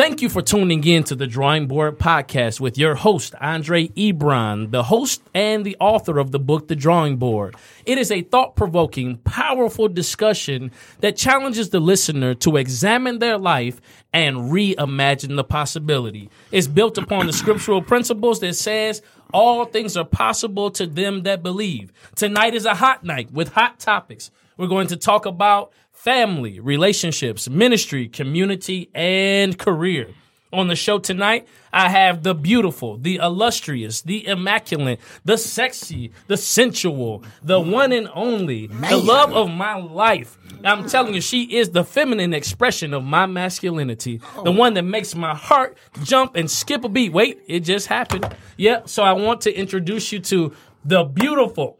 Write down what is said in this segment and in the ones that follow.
Thank you for tuning in to the Drawing Board Podcast with your host, Andre Ebron, the host and the author of the book, The Drawing Board. It is a thought provoking, powerful discussion that challenges the listener to examine their life and reimagine the possibility. It's built upon the scriptural principles that says all things are possible to them that believe. Tonight is a hot night with hot topics. We're going to talk about family, relationships, ministry, community, and career. On the show tonight, I have the beautiful, the illustrious, the immaculate, the sexy, the sensual, the one and only, the love of my life. I'm telling you, she is the feminine expression of my masculinity, the oh. one that makes my heart jump and skip a beat. Wait, it just happened. Yeah, so I want to introduce you to the beautiful,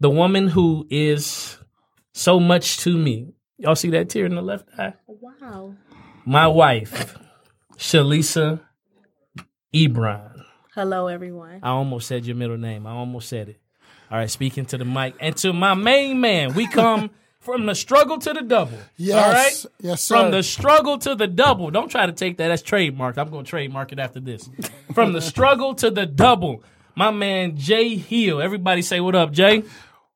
the woman who is so much to me. Y'all see that tear in the left eye? Wow. My wife, Shalisa Ebron. Hello, everyone. I almost said your middle name. I almost said it. All right, speaking to the mic. And to my main man, we come from the struggle to the double. Yes. All right? Yes, sir. From the struggle to the double. Don't try to take that as trademark. I'm going to trademark it after this. From the struggle to the double. My man, Jay Hill. Everybody say what up, Jay?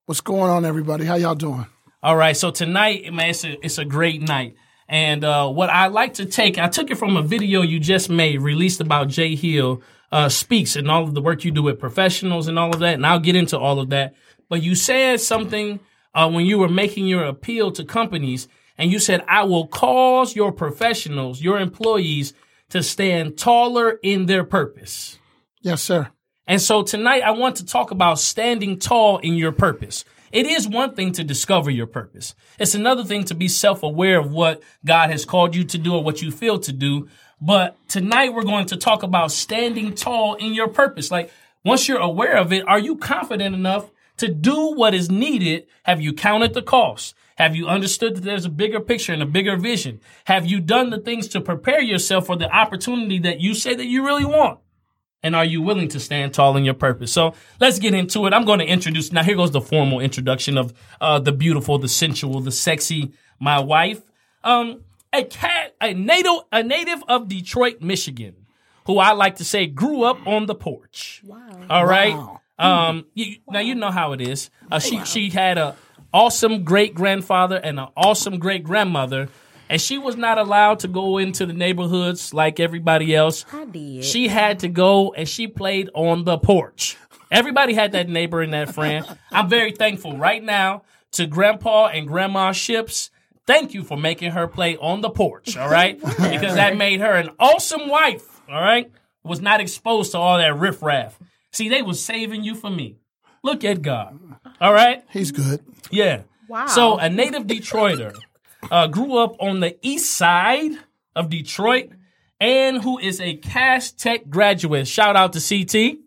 What's going on, everybody? How y'all doing? All right, so tonight, man, it's a, it's a great night. And uh, what I like to take, I took it from a video you just made, released about Jay Hill uh, speaks and all of the work you do with professionals and all of that. And I'll get into all of that. But you said something uh, when you were making your appeal to companies, and you said, "I will cause your professionals, your employees, to stand taller in their purpose." Yes, sir. And so tonight I want to talk about standing tall in your purpose. It is one thing to discover your purpose. It's another thing to be self-aware of what God has called you to do or what you feel to do. But tonight we're going to talk about standing tall in your purpose. Like once you're aware of it, are you confident enough to do what is needed? Have you counted the cost? Have you understood that there's a bigger picture and a bigger vision? Have you done the things to prepare yourself for the opportunity that you say that you really want? And are you willing to stand tall in your purpose? So let's get into it. I'm going to introduce now. Here goes the formal introduction of uh, the beautiful, the sensual, the sexy, my wife. Um, a cat, a native, a native of Detroit, Michigan, who I like to say grew up on the porch. Wow. All right. Wow. Um, you, now you know how it is. Uh, she she had a awesome great grandfather and an awesome great grandmother, and she was not allowed to go into the neighborhoods like everybody else. I did. She had to go and she played on the porch. Everybody had that neighbor and that friend. I'm very thankful right now to Grandpa and Grandma Ships. Thank you for making her play on the porch, all right? Because that made her an awesome wife, all right? Was not exposed to all that riffraff. See, they was saving you for me. Look at God, all right? He's good. Yeah. Wow. So a native Detroiter uh, grew up on the east side of Detroit and who is a Cass Tech graduate. Shout out to CT.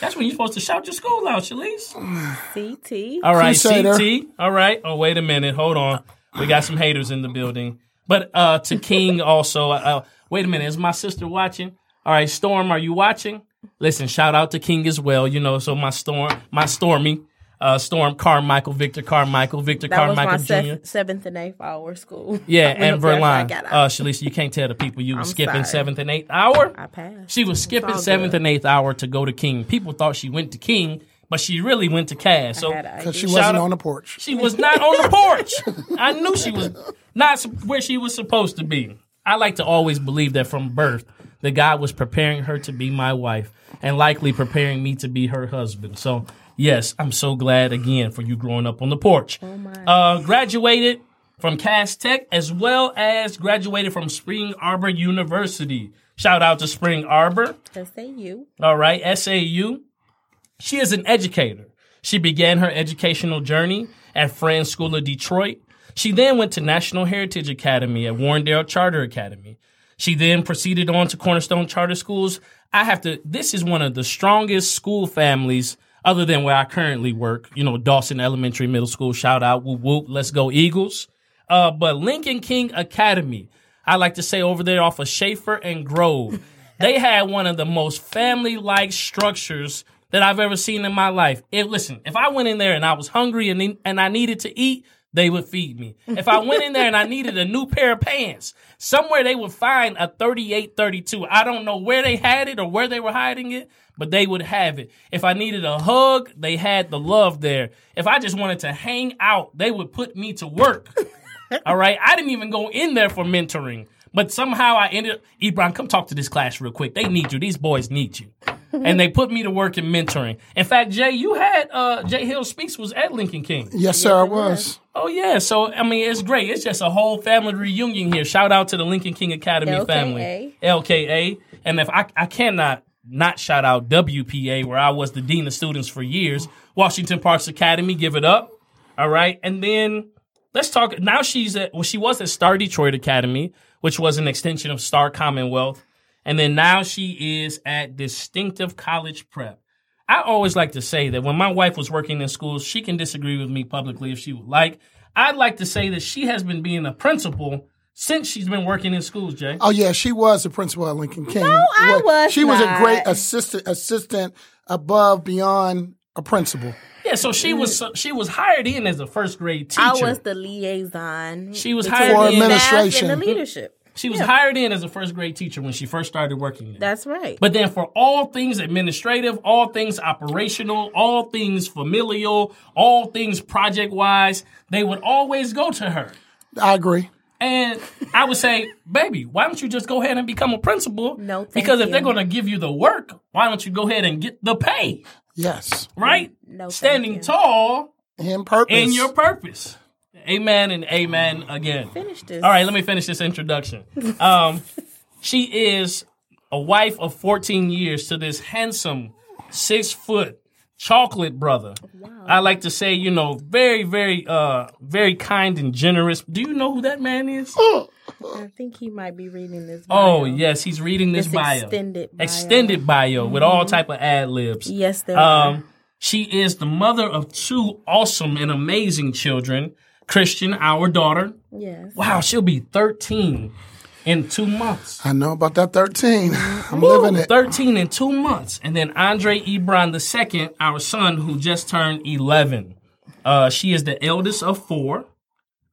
That's when you're supposed to shout your school out, Shalise. CT. All right, Crusader. CT. All right. Oh, wait a minute. Hold on. We got some haters in the building. But uh, to King also. Uh, wait a minute. Is my sister watching? All right, Storm, are you watching? Listen, shout out to King as well. You know, so my Storm, my Stormy, uh, Storm Carmichael, Victor Carmichael, Victor That was Carmichael my Jr. sef- seventh and eighth hour school. Yeah, and up I Verline. got Uh, out. Shalisa, you can't tell the people you were skipping sorry. seventh and eighth hour. I passed. She was skipping seventh good. and eighth hour to go to King. People thought she went to King, but she really went to Cass. So Because she wasn't out- on the porch. she was not on the porch. I knew she was not where she was supposed to be. I like to always believe that from birth, that God was preparing her to be my wife and likely preparing me to be her husband. So, yes, I'm so glad again for you growing up on the porch. Oh my. Uh, graduated from Cass Tech as well as graduated from Spring Arbor University. Shout out to Spring Arbor. SAU. All right, SAU. She is an educator. She began her educational journey at Friends School of Detroit. She then went to National Heritage Academy at Warrendale Charter Academy. She then proceeded on to Cornerstone Charter School's I have to. This is one of the strongest school families, other than where I currently work. You know, Dawson Elementary Middle School. Shout out, whoop whoop, let's go Eagles. Uh, but Lincoln King Academy, I like to say over there off of Schaefer and Grove, they had one of the most family-like structures that I've ever seen in my life. If listen, if I went in there and I was hungry and and I needed to eat, they would feed me. If I went in there and I needed a new pair of pants, somewhere they would find a 38 32. I don't know where they had it or where they were hiding it, but they would have it. If I needed a hug, they had the love there. If I just wanted to hang out, they would put me to work. All right. I didn't even go in there for mentoring, but somehow I ended up, Ebron, come talk to this class real quick. They need you. These boys need you. and they put me to work in mentoring. In fact, Jay, you had, uh, Jay Hill Speaks was at Lincoln King. Yes, sir, I was. Oh yeah, so I mean it's great. It's just a whole family reunion here. Shout out to the Lincoln King Academy LKA. family, LKA, and if I I cannot not shout out WPA where I was the dean of students for years, Washington Parks Academy. Give it up, all right. And then let's talk. Now she's at well, she was at Star Detroit Academy, which was an extension of Star Commonwealth, and then now she is at Distinctive College Prep. I always like to say that when my wife was working in schools, she can disagree with me publicly if she would like. I'd like to say that she has been being a principal since she's been working in schools, Jay. Oh yeah, she was the principal at Lincoln King. No, I was She was a great assistant, assistant above, beyond a principal. Yeah, so she was mm. she was hired in as a first grade teacher. I was the liaison. She was hired the in- staff administration. and the leadership. she was hired in as a first grade teacher when she first started working there. That's right. But then for all things administrative, all things operational, all things familial, all things project wise, they would always go to her. I agree. And I would say, baby, why don't you just go ahead and become a principal? No, thank because if you. they're going to give you the work, why don't you go ahead and get the pay? Yes, Right? No, Standing tall in purpose. in your purpose. Amen and amen again. Finish this. All right, let me finish this introduction. Um, she is a wife of 14 years to this handsome, six foot chocolate brother. I like to say, you know, very, very, uh, very kind and generous. Do you know who that man is? I think he might be reading this. Oh yes, he's reading this, This bio. extended bio. Extended bio with all type of ad libs. Yes, there are. She is the mother of two awesome and amazing children. Christian, our daughter. Yes. Wow, she'll be 13 in two months. I know about that thirteen. Mm-hmm. I'm living it. 13 in two months. And then Andre Ebron II, our son, who just turned 11. Uh, she is the eldest of four.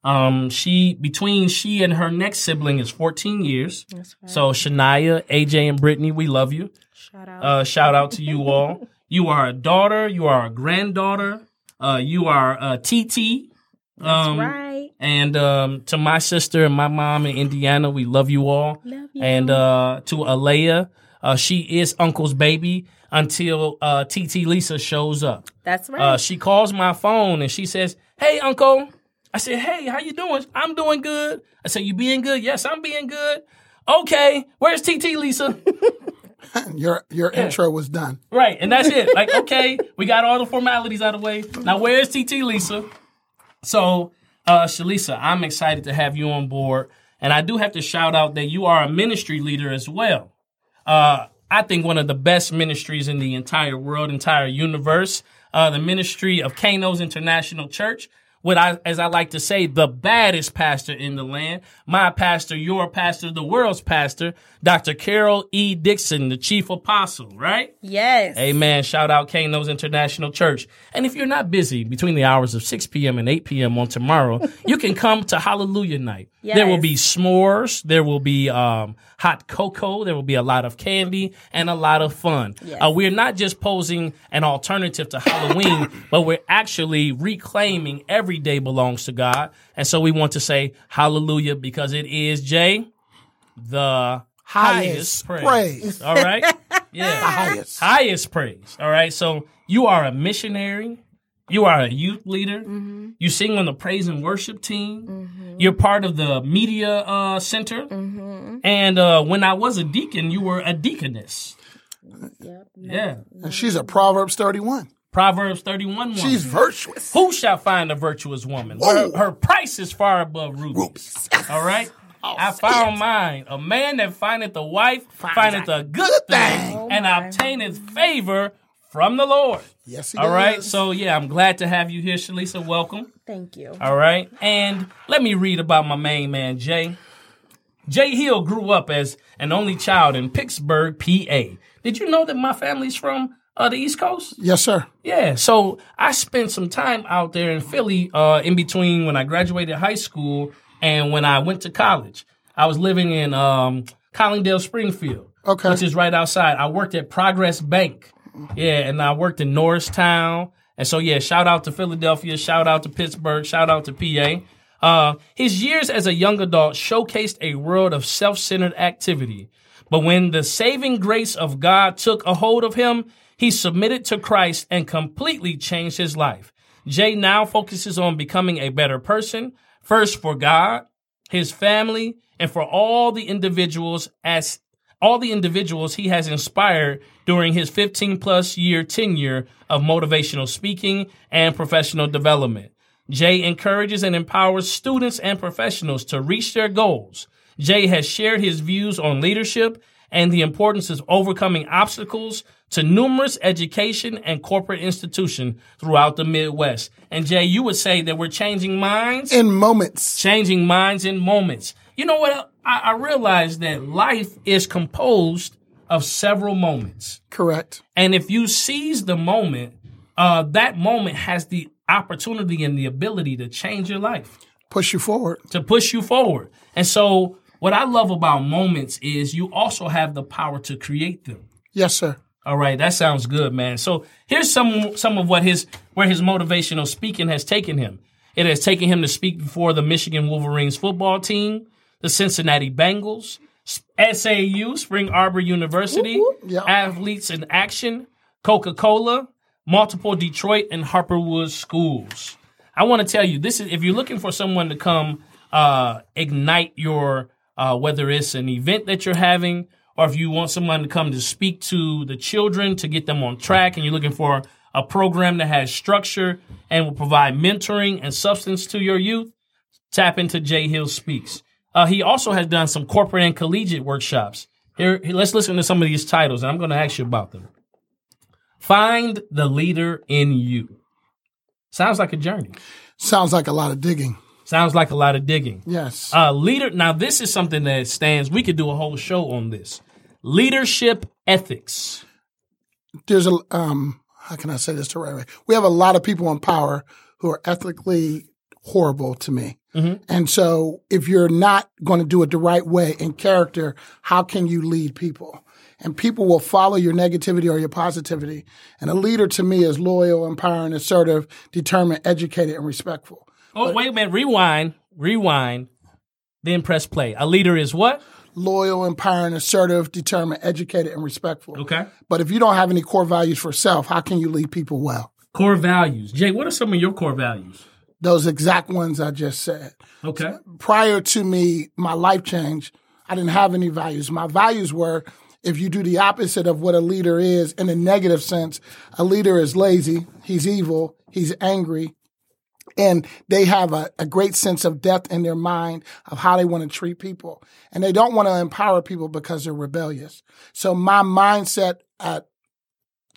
Um, she between she and her next sibling is 14 years. That's right. So Shania, AJ, and Brittany, we love you. Shout out. Uh, shout out to you all. You are a daughter. You are a granddaughter. Uh, you are a TT. That's Um, right. And um, to my sister and my mom in Indiana, we love you all. Love you. And uh, to Alea, uh, she is Uncle's baby until uh, TT Lisa shows up. That's right. Uh, she calls my phone and she says, "Hey, Uncle." I said, "Hey, how you doing?" I'm doing good. I said, "You being good?" Yes, I'm being good. Okay, where's TT Lisa? Your your intro was done. Right, and that's it. Like, okay, we got all the formalities out of the way. Now, where's TT Lisa? So, uh, Shalisa, I'm excited to have you on board, and I do have to shout out that you are a ministry leader as well. Uh, I think one of the best ministries in the entire world, entire universe, uh, the ministry of Kano's International Church. What I, as I like to say, the baddest pastor in the land, my pastor, your pastor, the world's pastor, Dr. Carol E. Dixon, the chief apostle, right? yes. Amen. Shout out Kano's International Church. And if you're not busy between the hours of 6 p.m. and 8 p.m. on tomorrow, you can come to Hallelujah Night. There will be s'mores. There will be um, hot cocoa. There will be a lot of candy and a lot of fun. Yes. Uh, we're not just posing an alternative to Halloween, but we're actually reclaiming every day belongs to God. And so we want to say hallelujah because it is, Jay, the highest, Highest praise. praise. All right? Yeah Highest. highest praise. All right. So you are a missionary. You are a youth leader. Mm-hmm. You sing on the praise and worship team. You're part of the media uh, center. Mm-hmm. And uh, when I was a deacon, you were a deaconess. Yep. Yeah. And she's a Proverbs 31. Proverbs 31 woman. She's virtuous. Who shall find a virtuous woman? Her, her price is far above rubies. All right. I say found it. mine. A man that findeth a wife Finds findeth a a good good thing, thing. Oh and my. obtaineth favor from the Lord. Yes, he All right. does. So yeah, I'm glad to have you here, Shalisa. Welcome. Thank you. All right. And let me read about my main man, Jay. Jay Hill grew up as an only child in Pittsburgh, PA. Did you know that my family's from uh, the East Coast? yes, sir. Yeah. So I spent some time out there in Philly uh, in between when I graduated high school and when I went to college. I was living in um, Collingdale, Springfield, Okay. which is right outside. I worked at Progress Bank. Yeah, and I worked in Norristown. And so, yeah, shout out to Philadelphia, shout out to Pittsburgh, shout out to PA. Uh, his years as a young adult showcased a world of self centered activity. But when the saving grace of God took a hold of him, he submitted to Christ and completely changed his life. Jay now focuses on becoming a better person, first for God, his family, and for all the individuals as all the individuals he has inspired during his 15 plus year tenure of motivational speaking and professional development. Jay encourages and empowers students and professionals to reach their goals. Jay has shared his views on leadership and the importance of overcoming obstacles to numerous education and corporate institutions throughout the Midwest. And Jay, you would say that we're changing minds? In moments. changing minds in moments. You know what? I, I realize that life is composed of several moments. Correct. And if you seize the moment, uh, that moment has the opportunity and the ability to change your life, Push you forward. to push you forward. And so, what I love about moments is you also have the power to create them. Yes, sir. All right, that sounds good, man. So here's some some of what his where his motivational speaking has taken him. It has taken him to speak before the Michigan Wolverines football team, the Cincinnati Bengals, SAU, Spring Arbor University, Yeah. Athletes in Action, Coca-Cola, multiple Detroit and Harper Woods schools. I want to tell you this is if you're looking for someone to come uh, ignite your uh, whether it's an event that you're having or if you want someone to come to speak to the children to get them on track and you're looking for a program that has structure and will provide mentoring and substance to your youth, tap into Jay Hill Speaks. Uh, he also has done some corporate and collegiate workshops. Here, let's listen to some of these titles, and I'm going to ask you about them. Find the leader in you. Sounds like a journey. Sounds like a lot of digging. Sounds like a lot of digging. Yes. Uh, leader. Now, this is something that stands. We could do a whole show on this. Leadership ethics. There's a um. How can I say this the right way? We have a lot of people in power who are ethically horrible to me. And so, if you're not going to do it the right way in character, how can you lead people? And people will follow your negativity or your positivity. And a leader to me is loyal, empowering, assertive, determined, educated, and respectful. Oh, wait a minute. Rewind. Rewind. Then press play. A leader is what? Loyal, empowering, assertive, determined, educated, and respectful. Okay. But if you don't have any core values for self, how can you lead people well? Core values. Jay, what are some of your core values? Those exact ones I just said. Okay. Prior to me, my life change, I didn't have any values. My values were if you do the opposite of what a leader is in a negative sense, a leader is lazy, he's evil, he's angry, and they have a, a great sense of depth in their mind of how they want to treat people. And they don't want to empower people because they're rebellious. So my mindset at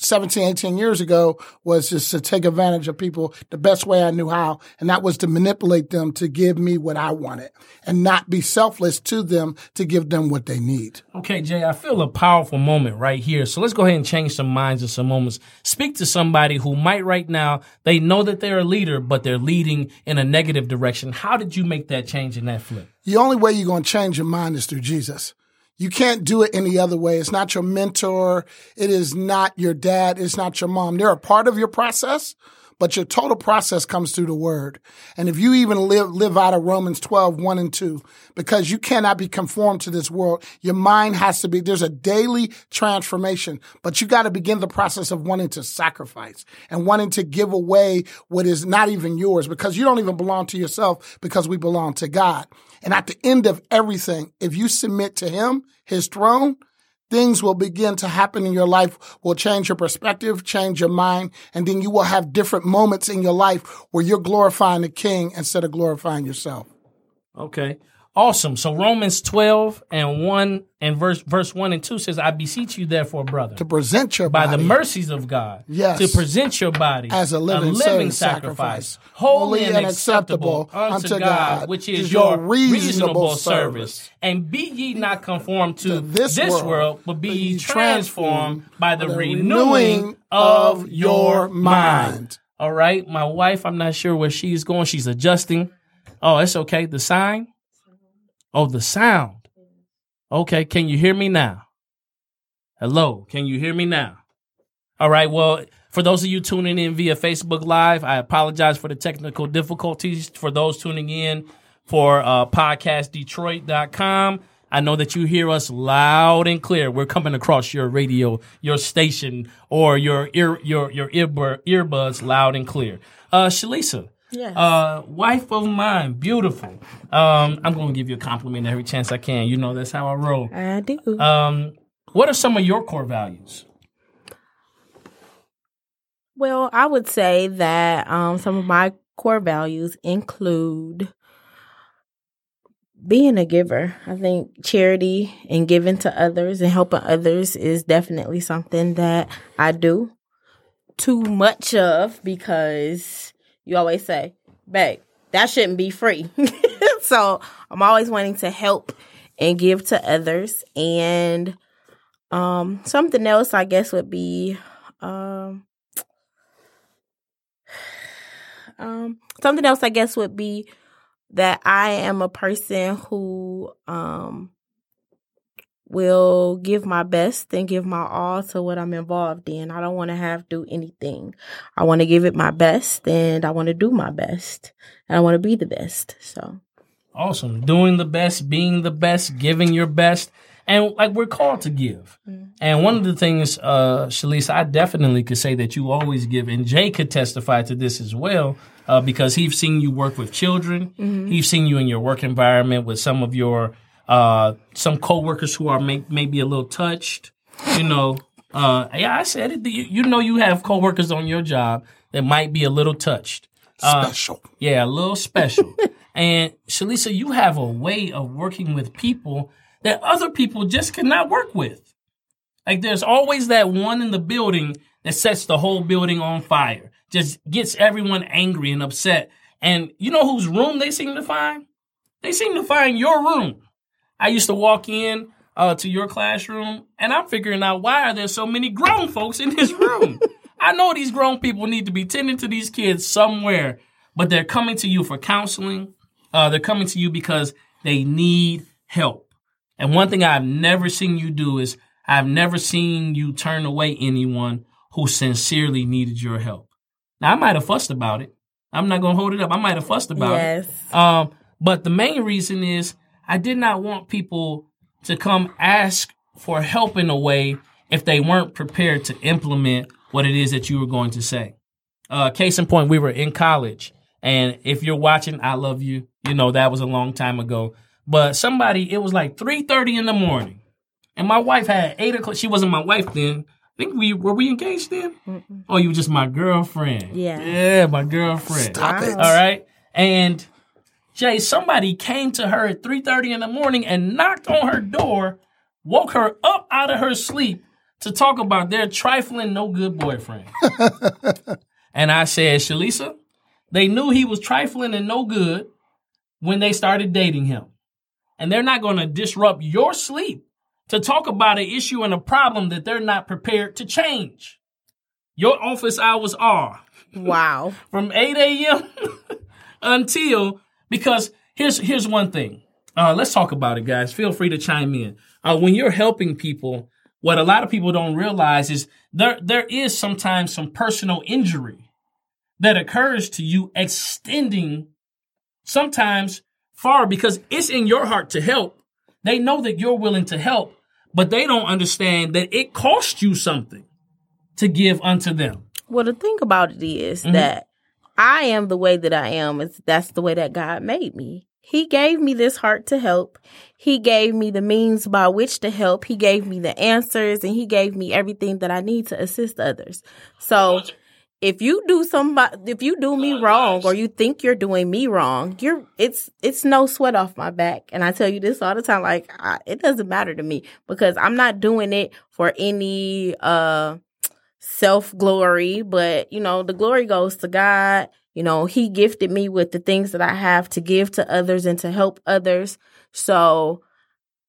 17, 18 years ago was just to take advantage of people the best way I knew how. And that was to manipulate them to give me what I wanted and not be selfless to them to give them what they need. Okay, Jay, I feel a powerful moment right here. So let's go ahead and change some minds in some moments. Speak to somebody who might right now, they know that they're a leader, but they're leading in a negative direction. How did you make that change in that flip? The only way you're going to change your mind is through Jesus. You can't do it any other way. It's not your mentor. It is not your dad. It's not your mom. They're a part of your process, but your total process comes through the word. And if you even live, live out of Romans 12, 1 and 2, because you cannot be conformed to this world, your mind has to be, there's a daily transformation, but you got to begin the process of wanting to sacrifice and wanting to give away what is not even yours because you don't even belong to yourself because we belong to God. And at the end of everything, if you submit to him, his throne, things will begin to happen in your life, will change your perspective, change your mind, and then you will have different moments in your life where you're glorifying the king instead of glorifying yourself. Okay. Awesome. So Romans 12 and 1 and verse verse 1 and 2 says, I beseech you therefore, brother, to present your by body the mercies of God, Yes. to present your body as a living, living sacrifice, sacrifice, holy and acceptable unto God, which is your reasonable service. And be ye not conformed to, this this, world, world, but be ye ye transformed by the, the renewing of your mind. mind. All right, my wife, I'm not sure where she's going. She's adjusting. Oh, it's okay. The sign. Oh, the sound. Okay, can you hear me now? Hello, can you hear me now? All right, well, for those of you tuning in via Facebook Live, I apologize for the technical difficulties. For those tuning in for uh, podcastdetroit.com, I know that you hear us loud and clear. We're coming across your radio, your station, or your ear, your your earbud, earbuds loud and clear. Uh, Shalisa, Yes. uh, wife of mine, beautiful. Um, I'm gonna give you a compliment every chance I can. You know that's how I roll. I do. Um, what are some of your core values? Well, I would say that um, some of my core values include being a giver. I think charity and giving to others and helping others is definitely something that I do too much of because you always say, babe, that shouldn't be free. so I'm always wanting to help and give to others. And um, something else, I guess, would be um, um, something else I guess would be that I am a person who um will give my best and give my all to what I'm involved in. I don't want to have do anything. I want to give it my best and I want to do my best. And I want to be the best. So Awesome. Doing the best, being the best, giving your best. And like we're called to give. And one of the things, uh, Shalisa, I definitely could say that you always give. And Jay could testify to this as well, uh, because he's seen you work with children. He's seen you in your work environment with some of your, uh, some coworkers who are may- maybe a little touched, you know. Uh, yeah, I said it. You, you know, you have coworkers on your job that might be a little touched. Uh, special. Yeah, a little special. and Shalisa, you have a way of working with people that other people just cannot work with. Like there's always that one in the building that sets the whole building on fire, just gets everyone angry and upset. And you know whose room they seem to find? They seem to find your room. I used to walk in uh, to your classroom and I'm figuring out why are there so many grown folks in this room? I know these grown people need to be tending to these kids somewhere, but they're coming to you for counseling. Uh, they're coming to you because they need help. And one thing I've never seen you do is I've never seen you turn away anyone who sincerely needed your help. Now I might have fussed about it. I'm not gonna hold it up. I might have fussed about yes. it. Um, but the main reason is I did not want people to come ask for help in a way if they weren't prepared to implement what it is that you were going to say. Uh, case in point, we were in college, and if you're watching, I love you. You know that was a long time ago. But somebody, it was like three thirty in the morning, and my wife had eight o'clock. She wasn't my wife then. I think we were we engaged then. Oh, you were just my girlfriend. Yeah. yeah, my girlfriend. Stop it. All right, and Jay, somebody came to her at 3:30 in the morning and knocked on her door, woke her up out of her sleep to talk about their trifling no good boyfriend. and I said, Shalisa, they knew he was trifling and no good when they started dating him. And they're not going to disrupt your sleep to talk about an issue and a problem that they're not prepared to change. Your office hours are Wow. from 8 a.m. until because here's here's one thing. Uh, let's talk about it, guys. Feel free to chime in. Uh, when you're helping people, what a lot of people don't realize is there there is sometimes some personal injury that occurs to you, extending sometimes far because it's in your heart to help. They know that you're willing to help, but they don't understand that it costs you something to give unto them. Well, the thing about it is that I am the way that I am. It's, that's the way that God made me. He gave me this heart to help. He gave me the means by which to help. He gave me the answers and he gave me everything that I need to assist others. So if you do somebody, if you do me wrong or you think you're doing me wrong, you're, it's, it's no sweat off my back. And I tell you this all the time, like, I, it doesn't matter to me because I'm not doing it for any, uh, self glory, but you know, the glory goes to God. You know, he gifted me with the things that I have to give to others and to help others. So,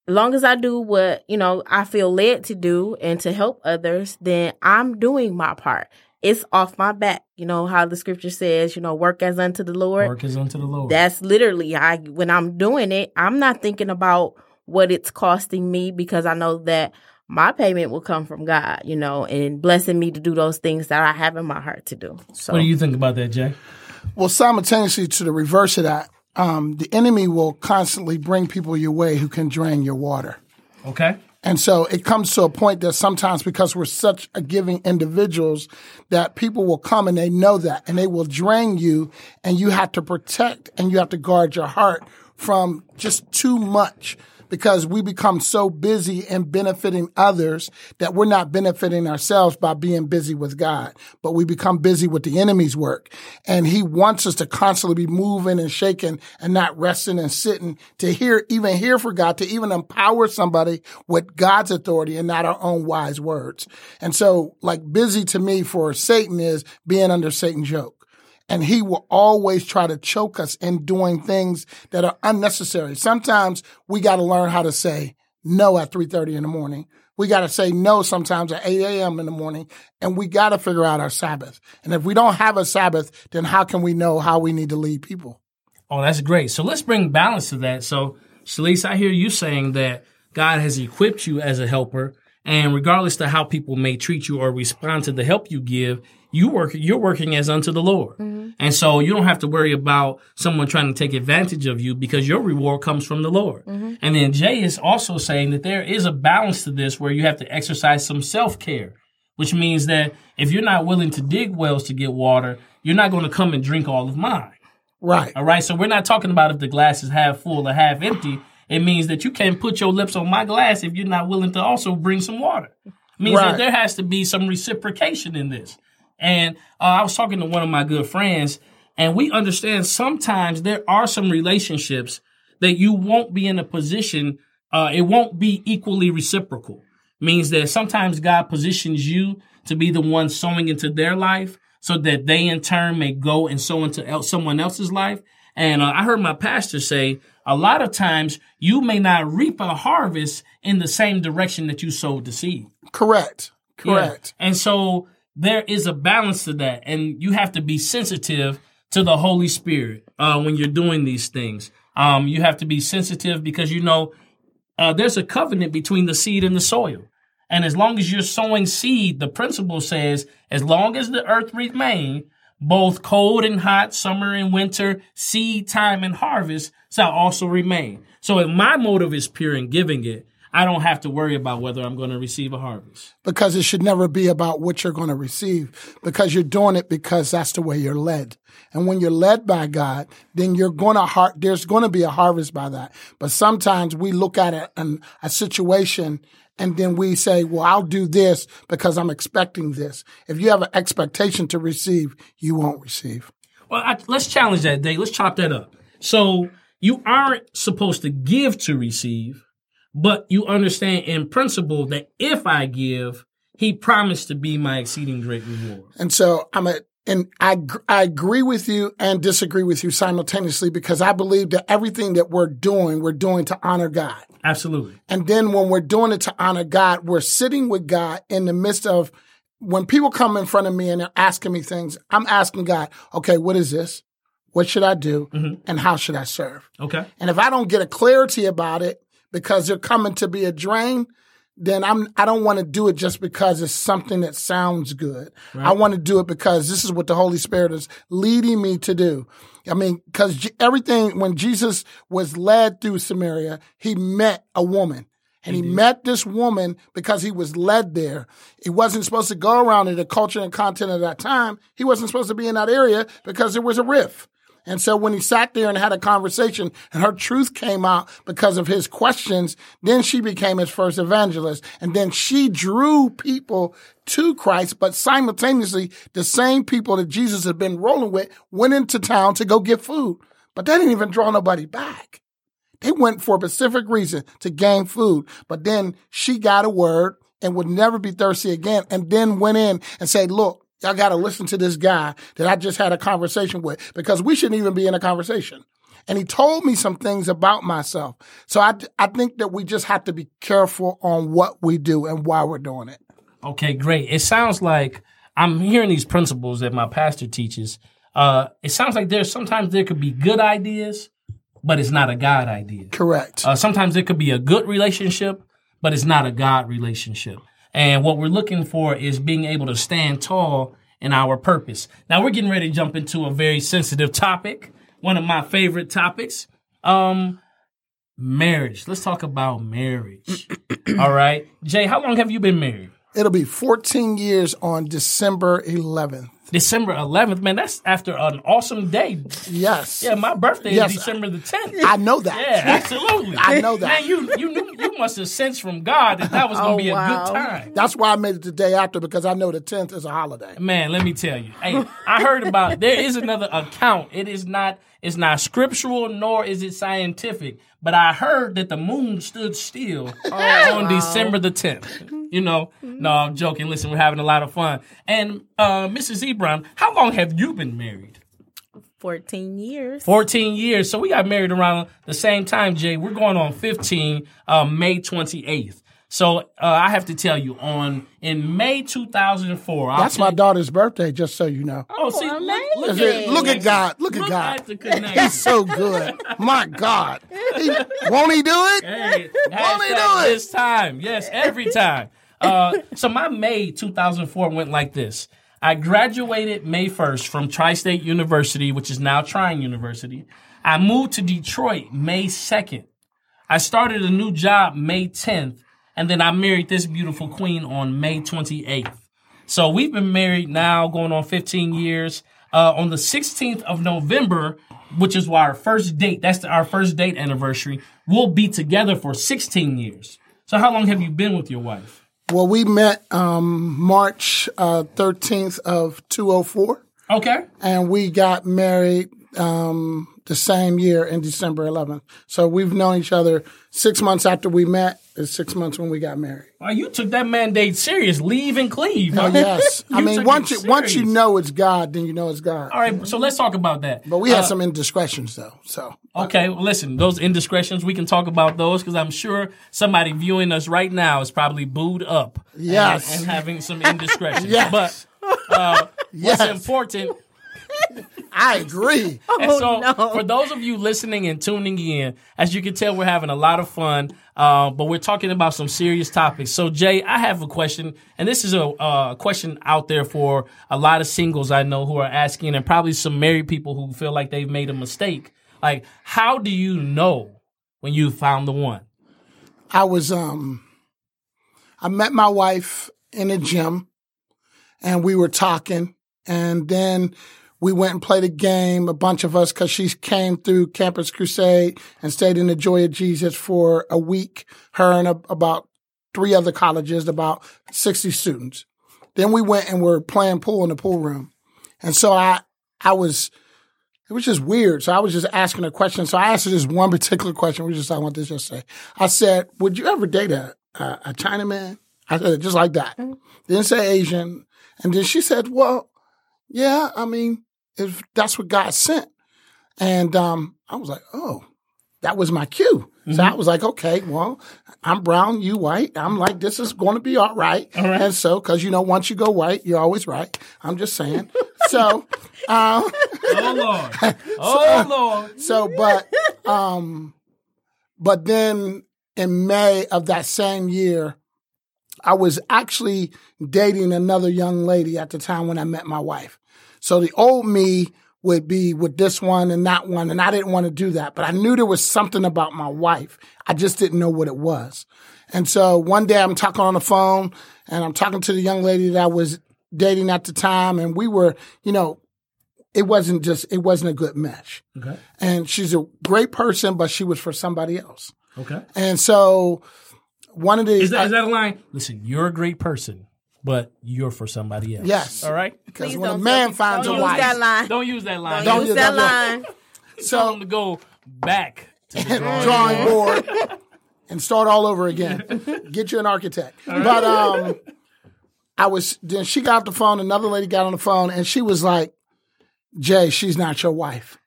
long as I do what, you know, I feel led to do and to help others, then I'm doing my part. It's off my back. You know how the scripture says, you know, work as unto the Lord. Work is unto the Lord. That's literally I when I'm doing it, I'm not thinking about what it's costing me because I know that my payment will come from God, you know, and blessing me to do those things that I have in my heart to do. So what do you think about that, Jay? Well, simultaneously to the reverse of that, um, the enemy will constantly bring people your way who can drain your water. Okay. And so it comes to a point that sometimes because we're such a giving individuals that people will come and they know that and they will drain you and you have to protect and you have to guard your heart from just too much because we become so busy in benefiting others that we're not benefiting ourselves by being busy with God, but we become busy with the enemy's work. And he wants us to constantly be moving and shaking and not resting and sitting to hear, even hear for God, to even empower somebody with God's authority and not our own wise words. And so like busy to me for Satan is being under Satan's yoke and he will always try to choke us in doing things that are unnecessary. Sometimes we got to learn how to say no at 3.30 in the morning. We got to say no sometimes at 8 a.m. in the morning, and we got to figure out our Sabbath. And if we don't have a Sabbath, then how can we know how we need to lead people? Oh, that's great. So let's bring balance to that. So, Shalise, I hear you saying that God has equipped you as a helper, and regardless to how people may treat you or respond to the help you give, you work you're working as unto the Lord. Mm-hmm. And so you don't have to worry about someone trying to take advantage of you because your reward comes from the Lord. Mm-hmm. And then Jay is also saying that there is a balance to this where you have to exercise some self-care, which means that if you're not willing to dig wells to get water, you're not going to come and drink all of mine. Right. All right. So we're not talking about if the glass is half full or half empty. It means that you can't put your lips on my glass if you're not willing to also bring some water. It means right. that there has to be some reciprocation in this. And uh, I was talking to one of my good friends, and we understand sometimes there are some relationships that you won't be in a position, uh, it won't be equally reciprocal. Means that sometimes God positions you to be the one sowing into their life so that they in turn may go and sow into someone else's life. And uh, I heard my pastor say a lot of times you may not reap a harvest in the same direction that you sowed the seed. Correct. Correct. Yeah. And so there is a balance to that, and you have to be sensitive to the Holy Spirit uh, when you're doing these things. Um, you have to be sensitive because you know uh, there's a covenant between the seed and the soil. And as long as you're sowing seed, the principle says, as long as the earth remain, both cold and hot, summer and winter, seed time and harvest shall also remain. So if my motive is pure in giving it, I don't have to worry about whether I'm going to receive a harvest. Because it should never be about what you're going to receive, because you're doing it because that's the way you're led. And when you're led by God, then you're going to har- there's going to be a harvest by that. But sometimes we look at it and a situation and then we say, well, I'll do this because I'm expecting this. If you have an expectation to receive, you won't receive. Well, I, let's challenge that, Dave. Let's chop that up. So you aren't supposed to give to receive but you understand in principle that if I give, he promised to be my exceeding great reward. And so I'm a, and I, I agree with you and disagree with you simultaneously because I believe that everything that we're doing, we're doing to honor God. Absolutely. And then when we're doing it to honor God, we're sitting with God in the midst of when people come in front of me and they're asking me things, I'm asking God, okay, what is this? What should I do? Mm-hmm. And how should I serve? Okay. And if I don't get a clarity about it, because they're coming to be a drain, then I'm I don't want to do it just because it's something that sounds good. Right. I want to do it because this is what the Holy Spirit is leading me to do. I mean, because everything when Jesus was led through Samaria, he met a woman. And he, he met this woman because he was led there. He wasn't supposed to go around in the culture and content of that time. He wasn't supposed to be in that area because there was a rift. And so when he sat there and had a conversation and her truth came out because of his questions, then she became his first evangelist. And then she drew people to Christ, but simultaneously, the same people that Jesus had been rolling with went into town to go get food. But they didn't even draw nobody back. They went for a specific reason to gain food. But then she got a word and would never be thirsty again. And then went in and said, look, Y'all got to listen to this guy that I just had a conversation with because we shouldn't even be in a conversation. And he told me some things about myself. So I, I think that we just have to be careful on what we do and why we're doing it. Okay, great. It sounds like I'm hearing these principles that my pastor teaches. Uh, it sounds like there's sometimes there could be good ideas, but it's not a God idea. Correct. Uh, sometimes it could be a good relationship, but it's not a God relationship. And what we're looking for is being able to stand tall in our purpose. Now we're getting ready to jump into a very sensitive topic, one of my favorite topics. Um, marriage. Let's talk about marriage. All right. Jay, how long have you been married? It'll be 14 years on December 11th. December 11th, man, that's after an awesome day. Yes. Yeah, my birthday Yes. is December the 10th. I know that. Yeah, absolutely. I know that. Man, you you knew you must have sensed from God that that was going to Oh, be a wow. good time. That's why I made it the day after because I know the 10th is a holiday. Man, let me tell you. Hey, I heard about there is another account. It is not it's not scriptural nor is it scientific, but I heard that the moon stood still on December the 10th. You know, no, I'm joking. Listen, we're having a lot of fun. And uh, Mrs. Ebron, how long have you been married? 14 years. 14 years. So we got married around the same time, Jay. We're going on 15, uh, May 28th. So uh, I have to tell you, on in May 2004, That's tell my daughter's birthday, just so you know. Oh, see, look, look, amazing. at, Look at God. Look at Look God. at. He's so good. My God. He, won't he do it? Hey, Won't he do it? this time. Yes, every time. Uh, so my May 2004 went like this. I graduated May 1st from Tri-State University, which is now Trine University. I moved to Detroit May 2nd. I started a new job May 10th, and then I married this beautiful queen on May 28th. So we've been married now going on 15 years. Uh, on the 16th of November, which is why our first date, that's the, our first date anniversary, we'll be together for 16 years. So how long have you been with your wife? Well, we met um, March uh, 13th of 204, Okay. and we got married um, the same year in December 11th. So we've known each other six months after we met. Is six months when we got married. Well, you took that mandate serious. Leave and cleave. Oh yes, I mean once you once you know it's God, then you know it's God. All right, so let's talk about that. But we had Uh, some indiscretions though. So Okay, well, listen, those indiscretions, we can talk about those because I'm sure somebody viewing us right now is probably booed up. and- Yes. And, having some indiscretions. Yes. But uh, Yes. what's important, I agree. and Oh, so no. for those of you listening and tuning in, as you can tell, we're having a lot of fun, uh, but we're talking about some serious topics. So, Jay, I have a question, and this is a uh, question out there for a lot of singles I know who are asking, and probably some married people who feel like they've made a mistake. Like, how do you know when you found the one? I was um I met my wife in a gym and we were talking and then we went and played a game, a bunch of us, cause she came through Campus Crusade and stayed in the Joy of Jesus for a week, her and a, about three other colleges, about 60 students. Then we went and were playing pool in the pool room. And so I, I was, it was just weird. So I was just asking a question. So I asked her this one particular question. We just talking about this yesterday. I said, would you ever date a, a, a Chinaman? I said just like that. Mm-hmm. Didn't say Asian. And then she said, well, yeah, I mean, if that's what God sent. And um, I was like, oh, that was my cue. So I was like, okay, well, I'm brown, you white. I'm like, this is going to be all right. And so, because you know, once you go white, you're always right. I'm just saying. so, um, Oh, Lord. Oh, Lord. so, but, um, but then in May of that same year, I was actually dating another young lady at the time when I met my wife. So the old me would be with this one and that one, and I didn't want to do that. But I knew there was something about my wife. I just didn't know what it was. And so one day I'm talking on the phone and I'm talking to the young lady that I was dating at the time, and we were, you know, it wasn't just it wasn't a good match. Okay. And she's a great person, but she was for somebody else. Okay. And so one of the Is that, is that a line? Listen, you're a great person, but you're for somebody else. Yes. All right. because when a don't man don't finds a use wife, that line. Don't use that line. Don't use use that that line. Tell them so to go back to the drawing. drawing board and start all over again. Get you an architect. But um, I was then she got the phone. Another lady got on the phone, and she was like, "Jay, she's not your wife."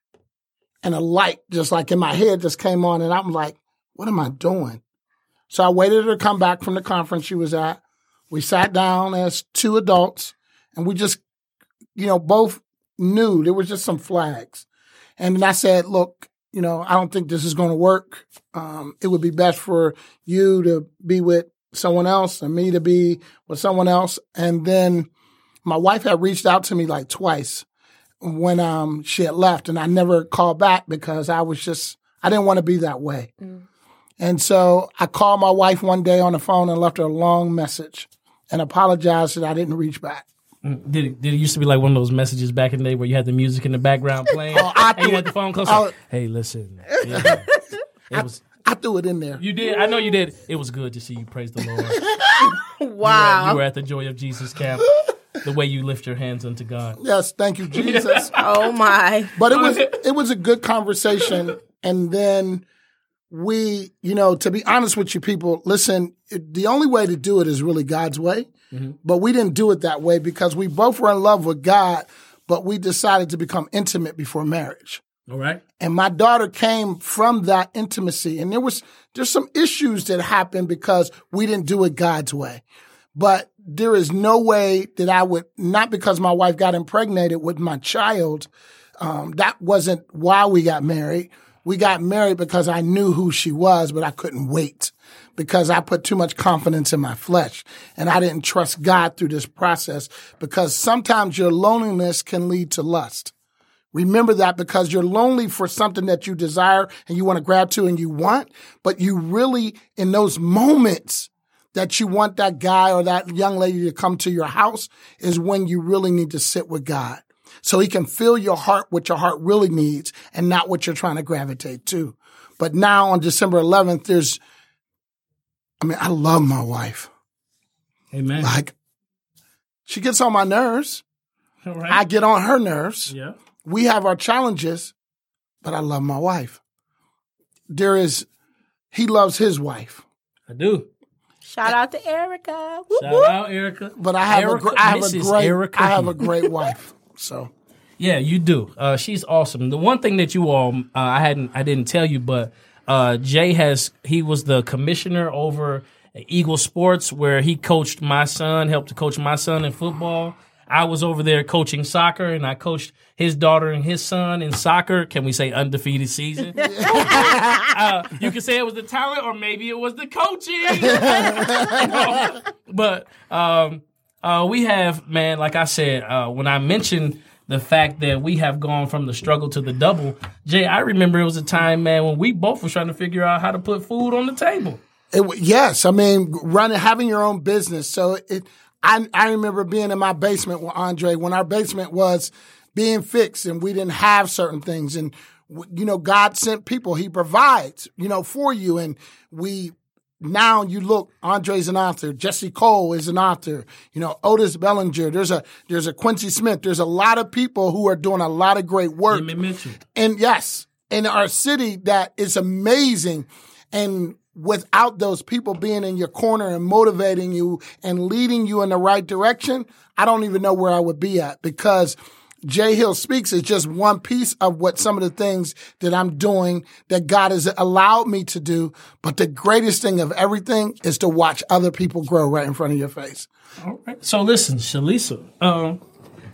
And a light just like in my head just came on, and I'm like, "What am I doing?" So I waited her to come back from the conference she was at. We sat down as two adults, and we just, you know, both knew there was just some flags. And then I said, "Look, you know, I don't think this is going to work. Um, it would be best for you to be with someone else and me to be with someone else. And then my wife had reached out to me like twice when um, she had left, and I never called back because I was just, I didn't want to be that way. And so I called my wife one day on the phone and left her a long message and apologized that I didn't reach back. Mm, did it, did it used to be like one of those messages back in the day where you had the music in the background playing Oh, I and you threw had the phone close? oh. hey, listen. Yeah. It was I threw it in there. you did. I know you did. It was good to see you. Praise the Lord. Wow. You were at the Joy of Jesus camp. The way you lift your hands unto God. Yes, thank you, Jesus. oh my. but it was it was a good conversation and then we you know to be honest with you people listen it, the only way to do it is really god's way. But we didn't do it that way because we both were in love with god but we decided to become intimate before marriage. All right. and my daughter came from that intimacy and there was there's some issues that happened because we didn't do it god's way. But there is no way that i would not because my wife got impregnated with my child um, that wasn't why we got married we got married because i knew who she was but i couldn't wait because i put too much confidence in my flesh and i didn't trust god through this process because sometimes your loneliness can lead to lust Remember that because you're lonely for something that you desire and you want to grab to and you want, but you really, in those moments that you want that guy or that young lady to come to your house is when you really need to sit with God. So he can fill your heart what your heart really needs and not what you're trying to gravitate to. But now on December 11th, there's, I mean, I love my wife. Amen. Like, she gets on my nerves. All right. I get on her nerves. yeah. we have our challenges, but I love my wife. There is, he loves his wife, I do. Shout out to Erica. Whoop, Shout whoop. out, Erica. but I have Erica, a, gr- I have a great, Erica I have a great wife. So Yeah, you do. Uh, she's awesome. The one thing that you all, uh, I hadn't, I didn't tell you, but uh, Jay has, he was the commissioner over Eagle Sports, where he coached my son, helped to coach my son in football. I was over there coaching soccer, and I coached his daughter and his son in soccer. Can we say undefeated season? uh, you can say it was the talent, or maybe it was the coaching. but um, uh, we have, man, like I said, uh, when I mentioned the fact that we have gone from the struggle to the double, Jay, I remember it was a time, man, when we both were trying to figure out how to put food on the table. it, yes, I mean, running, having your own business. So it, I, I remember being in my basement with Andre when our basement was being fixed and we didn't have certain things. And, you know, God sent people. He provides, you know, for you. And we, now you look, Andre's an author. Jesse Cole is an author. You know, Otis Bellinger. There's a, there's a Quincy Smith. There's a lot of people who are doing a lot of great work and yes, in our city that is amazing. And without those people being in your corner and motivating you and leading you in the right direction, I don't even know where I would be at because Jay Hill Speaks is just one piece of what some of the things that I'm doing that God has allowed me to do. But the greatest thing of everything is to watch other people grow right in front of your face. All right. So listen, Shalisa, um,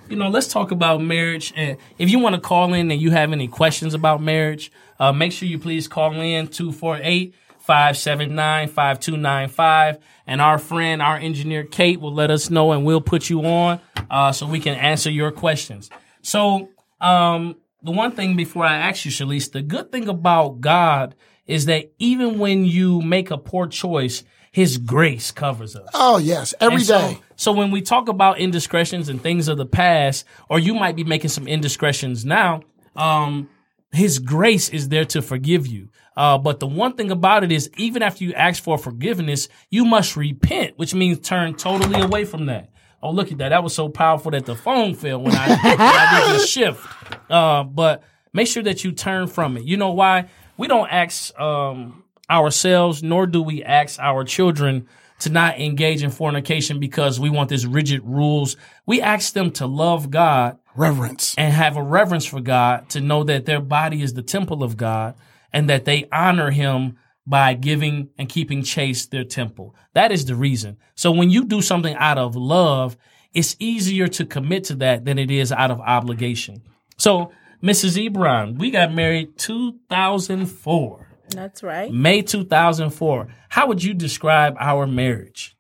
you know, let's talk about marriage. And if you want to call in and you have any questions about marriage, uh, make sure you please call in 248 579 5295. And our friend, our engineer Kate, will let us know and we'll put you on uh, so we can answer your questions. So, um, the one thing before I ask you, Shalise, the good thing about God is that even when you make a poor choice, His grace covers us. Oh yes, every so, day. So when we talk about indiscretions and things of the past, or you might be making some indiscretions now, um, His grace is there to forgive you. Uh, but the one thing about it is, even after you ask for forgiveness, you must repent, which means turn totally away from that. Oh, look at that! That was so powerful that the phone fell when I, when I did the shift. Uh, but make sure that you turn from it. You know why? We don't ask um, ourselves, nor do we ask our children to not engage in fornication because we want this rigid rules. We ask them to love God Reverence. and have a reverence for God, to know that their body is the temple of God and that they honor him by giving and keeping chaste their temple. That is the reason. So when you do something out of love, it's easier to commit to that than it is out of obligation. So, Mrs. Ebron, we got married 2004. That's right. May 2004. How would you describe our marriage?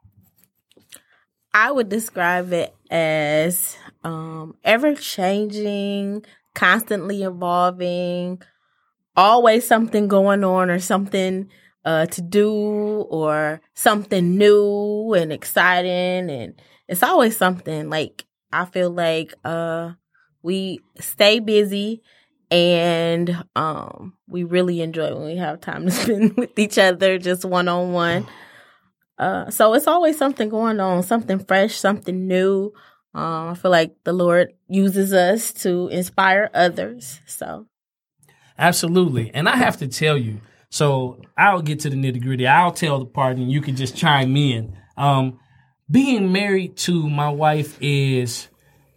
I would describe it as um, ever changing, constantly evolving, always something going on or something uh, to do or something new and exciting. And it's always something like I feel like uh, we stay busy and um, we really enjoy when we have time to spend with each other, just one on one. Uh, so it's always something going on, something fresh, something new. Um, I feel like the Lord uses us to inspire others. So Absolutely. And I have to tell you, so I'll get to the nitty gritty. I'll tell the part and you can just chime in. Um, being married to my wife is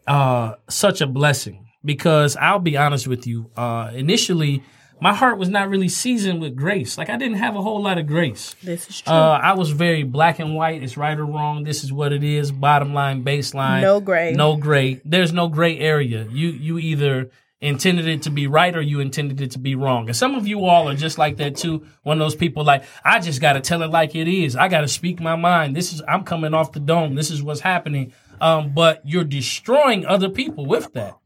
uh, such a blessing because I'll be honest with you. Uh, initially, my heart was not really seasoned with grace. Like I didn't have a whole lot of grace. this is true. Uh, I was very black and white. It's right or wrong. This is what it is. Bottom line, baseline. No gray. No gray. There's no gray area. You you either intended it to be right or you intended it to be wrong. And some of you all are just like that too. One of those people like, I just got to tell it like it is. I got to speak my mind. This is I'm coming off the dome. This is what's happening. Um, but you're destroying other people with that.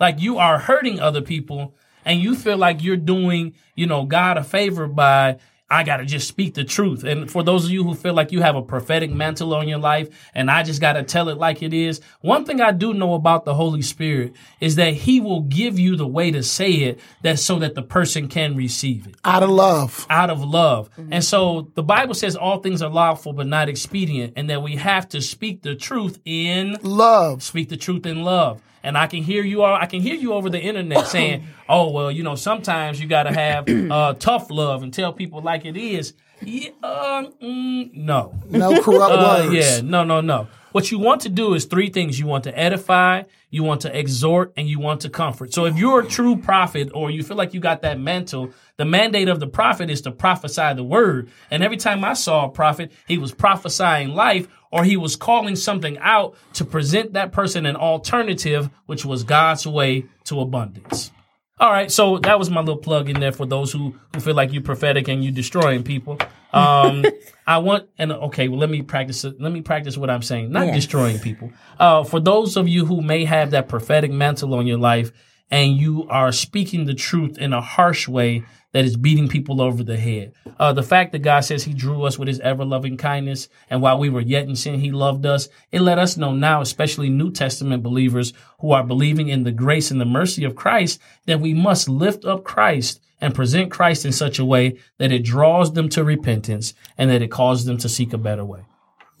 Like you are hurting other people and you feel like you're doing, you know, God a favor by I got to just speak the truth. And for those of you who feel like you have a prophetic mantle on your life and I just got to tell it like it is, one thing I do know about the Holy Spirit is that he will give you the way to say it that so that the person can receive it Out of love. out of love. Mm-hmm. And so the Bible says all things are lawful but not expedient and that we have to speak the truth in Love. speak the truth in love. And I can hear you all. I can hear you over the internet saying, "Oh well, you know, sometimes you got to have uh, tough love and tell people like it is." Yeah, uh, mm, no, No corrupt uh, words. yeah, no, no, no. What you want to do is three things: you want to edify, you want to exhort, and you want to comfort. So if you're a true prophet, or you feel like you got that mantle, the mandate of the prophet is to prophesy the word. And every time I saw a prophet, he was prophesying life, or he was calling something out to present that person an alternative, which was God's way to abundance. All right, so that was my little plug in there for those who, who feel like you're prophetic and you're destroying people. Um, I want and okay, well let me practice. Let me practice what I'm saying, not Yes. destroying people. Uh, for those of you who may have that prophetic mantle on your life and you are speaking the truth in a harsh way that is beating people over the head. Uh, the fact that God says He drew us with His ever loving kindness, and while we were yet in sin, He loved us. It let us know now, especially New Testament believers who are believing in the grace and the mercy of Christ, that we must lift up Christ and present Christ in such a way that it draws them to repentance and that it causes them to seek a better way.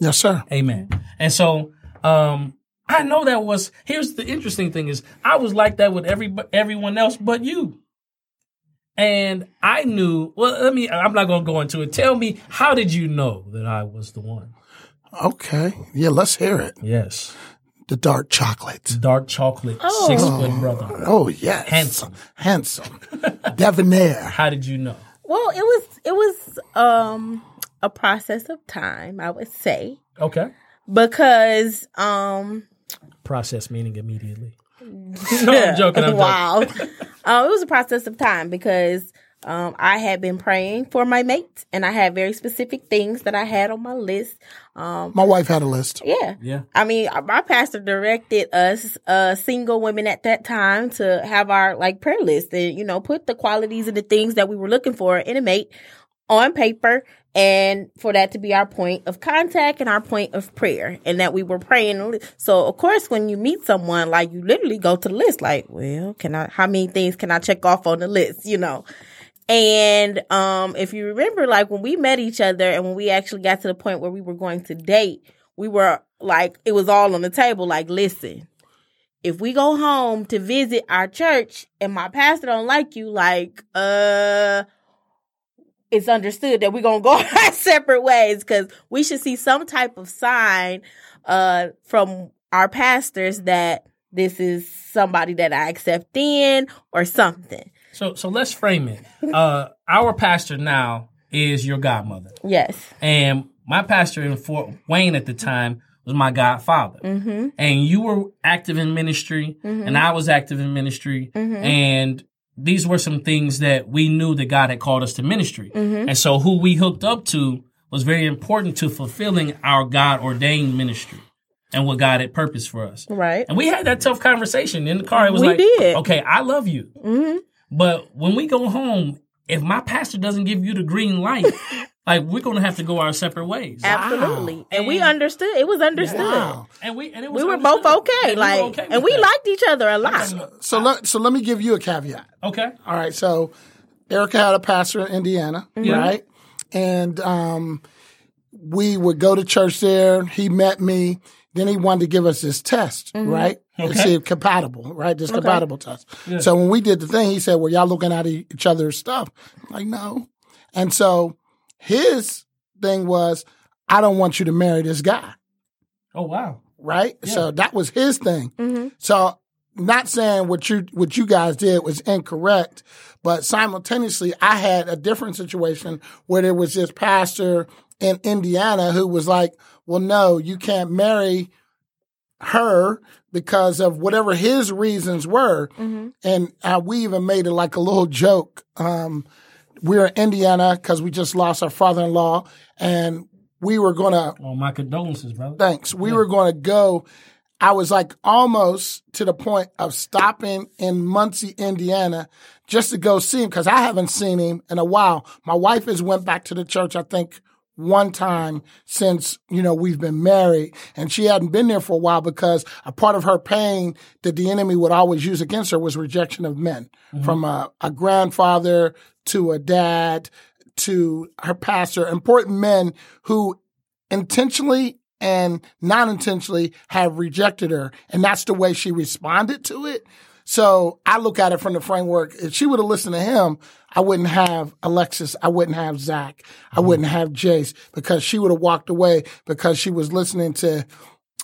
Yes, sir. Amen. And so, um, I know that was, here's the interesting thing is I was like that with every, everyone else but you. And I knew, well, let me, I'm not going to go into it. Tell me, how did you know that I was the one? Okay. Yeah, let's hear it. Yes. The dark chocolate. Dark chocolate, Oh. six foot brother. Oh, yes. Handsome. Handsome. Debonair. How did you know? well, it was it was um a process of time, I would say, Okay. because um Process meaning immediately. No, I'm joking. I'm joking. wow. um, it was a process of time because um, I had been praying for my mate, and I had very specific things that I had on my list. Um, My wife had a list. yeah. Yeah. I mean, my pastor directed us, uh, single women at that time to have our like prayer list and, you know, put the qualities and the things that we were looking for in a mate on paper and for that to be our point of contact and our point of prayer and that we were praying. So of course when you meet someone like you literally go to the list like well can i how many things can i check off on the list you know? And um if you remember like when we met each other and when we actually got to the point where we were going to date we were like it was all on the table like listen if we go home to visit our church and my pastor don't like you like uh it's understood that we're gonna go our separate ways because we should see some type of sign uh from our pastors that this is somebody that I accept in or something. So so let's frame it. Uh, our pastor now is your godmother, Yes. and my pastor in Fort Wayne at the time was my godfather. Mm-hmm. And you were active in ministry, and I was active in ministry, and these were some things that we knew that God had called us to ministry. And so who we hooked up to was very important to fulfilling our God ordained ministry and what God had purposed for us. Right. And we had that tough conversation in the car. It was We like, did. okay, I love you. Mm-hmm. But when we go home, if my pastor doesn't give you the green light, like we're gonna have to go our separate ways. Absolutely. And we understood. It was understood. Wow. And we and it was We were both okay. And we like okay and we that. liked each other a lot. So let so let me give you a caveat. Okay. All right, so Erica had a pastor in Indiana, Yeah. right? And um, we would go to church there. He met me. Then he wanted to give us this test, right? To Okay. see if compatible, right? This compatible test. So when we did the thing, he said, "Well, y'all looking at each other's stuff?" I'm like, no. And so his thing was, "I don't want you to marry this guy." Oh wow. right? So that was his thing. Mm-hmm. So not saying what you what you guys did was incorrect, but simultaneously I had a different situation where there was this pastor in Indiana who was like, "Well, no, you can't marry her because of whatever his reasons were." Mm-hmm. And uh, we even made it like a little joke. Um, we're in Indiana because we just lost our father-in-law, and we were gonna Well, my condolences, brother. Thanks. We were going to go. I was like almost to the point of stopping in Muncie, Indiana, just to go see him because I haven't seen him in a while. My wife has went back to the church, I think, one time since you know we've been married, and she hadn't been there for a while because a part of her pain that the enemy would always use against her was rejection of men, mm-hmm. from a, a grandfather to a dad to her pastor, important men who intentionally and non intentionally have rejected her. And that's the way she responded to it. So I look at it from the framework. If she would have listened to him, I wouldn't have Alexis. I wouldn't have Zach. I wouldn't have Jace because she would have walked away because she was listening to,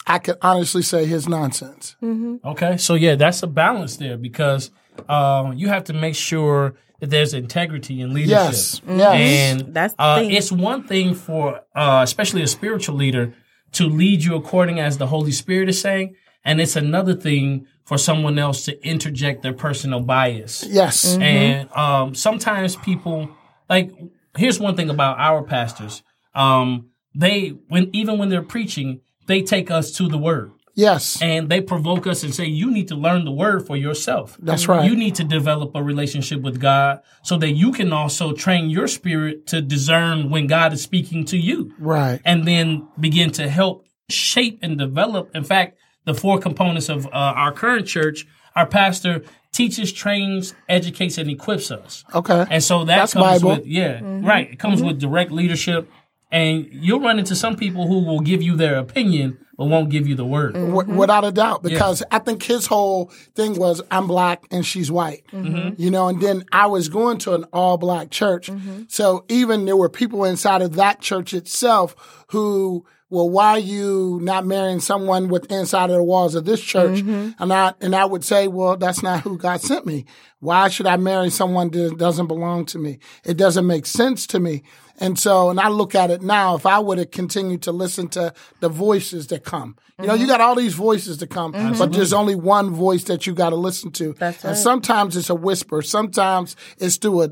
I could honestly say his nonsense. Okay, so yeah, that's a balance there because um, you have to make sure that there's integrity in leadership. Yes. Yes. And That's the uh, thing. it's one thing for, uh, especially a spiritual leader, to lead you according as the Holy Spirit is saying, and it's another thing for someone else to interject their personal bias. yes. And um, sometimes people like here's one thing about our pastors. Um, they when even when they're preaching, they take us to the word Yes. and they provoke us and say, You need to learn the word for yourself. That's right. You need to develop a relationship with God so that you can also train your spirit to discern when God is speaking to you Right. and then begin to help shape and develop. In fact, the four components of uh, our current church, our pastor teaches, trains, educates, and equips us. Okay. And so that That's comes Bible. with yeah, mm-hmm. right. It comes mm-hmm. with direct leadership, and you'll run into some people who will give you their opinion but won't give you the word. W- mm-hmm. without a doubt, because I think his whole thing was I'm black and she's white, you know. And then I was going to an all black church, so even there were people inside of that church itself who, well, why are you not marrying someone with inside of the walls of this church? Mm-hmm. And I and I would say, well, that's not who God sent me. Why should I marry someone that doesn't belong to me? It doesn't make sense to me. And so, and I look at it now, if I would have continued to listen to the voices that come, you know, you mm-hmm. got all these voices to come, but mm-hmm. there's only one voice that you got to listen to. That's And right. sometimes it's a whisper. Sometimes it's through a,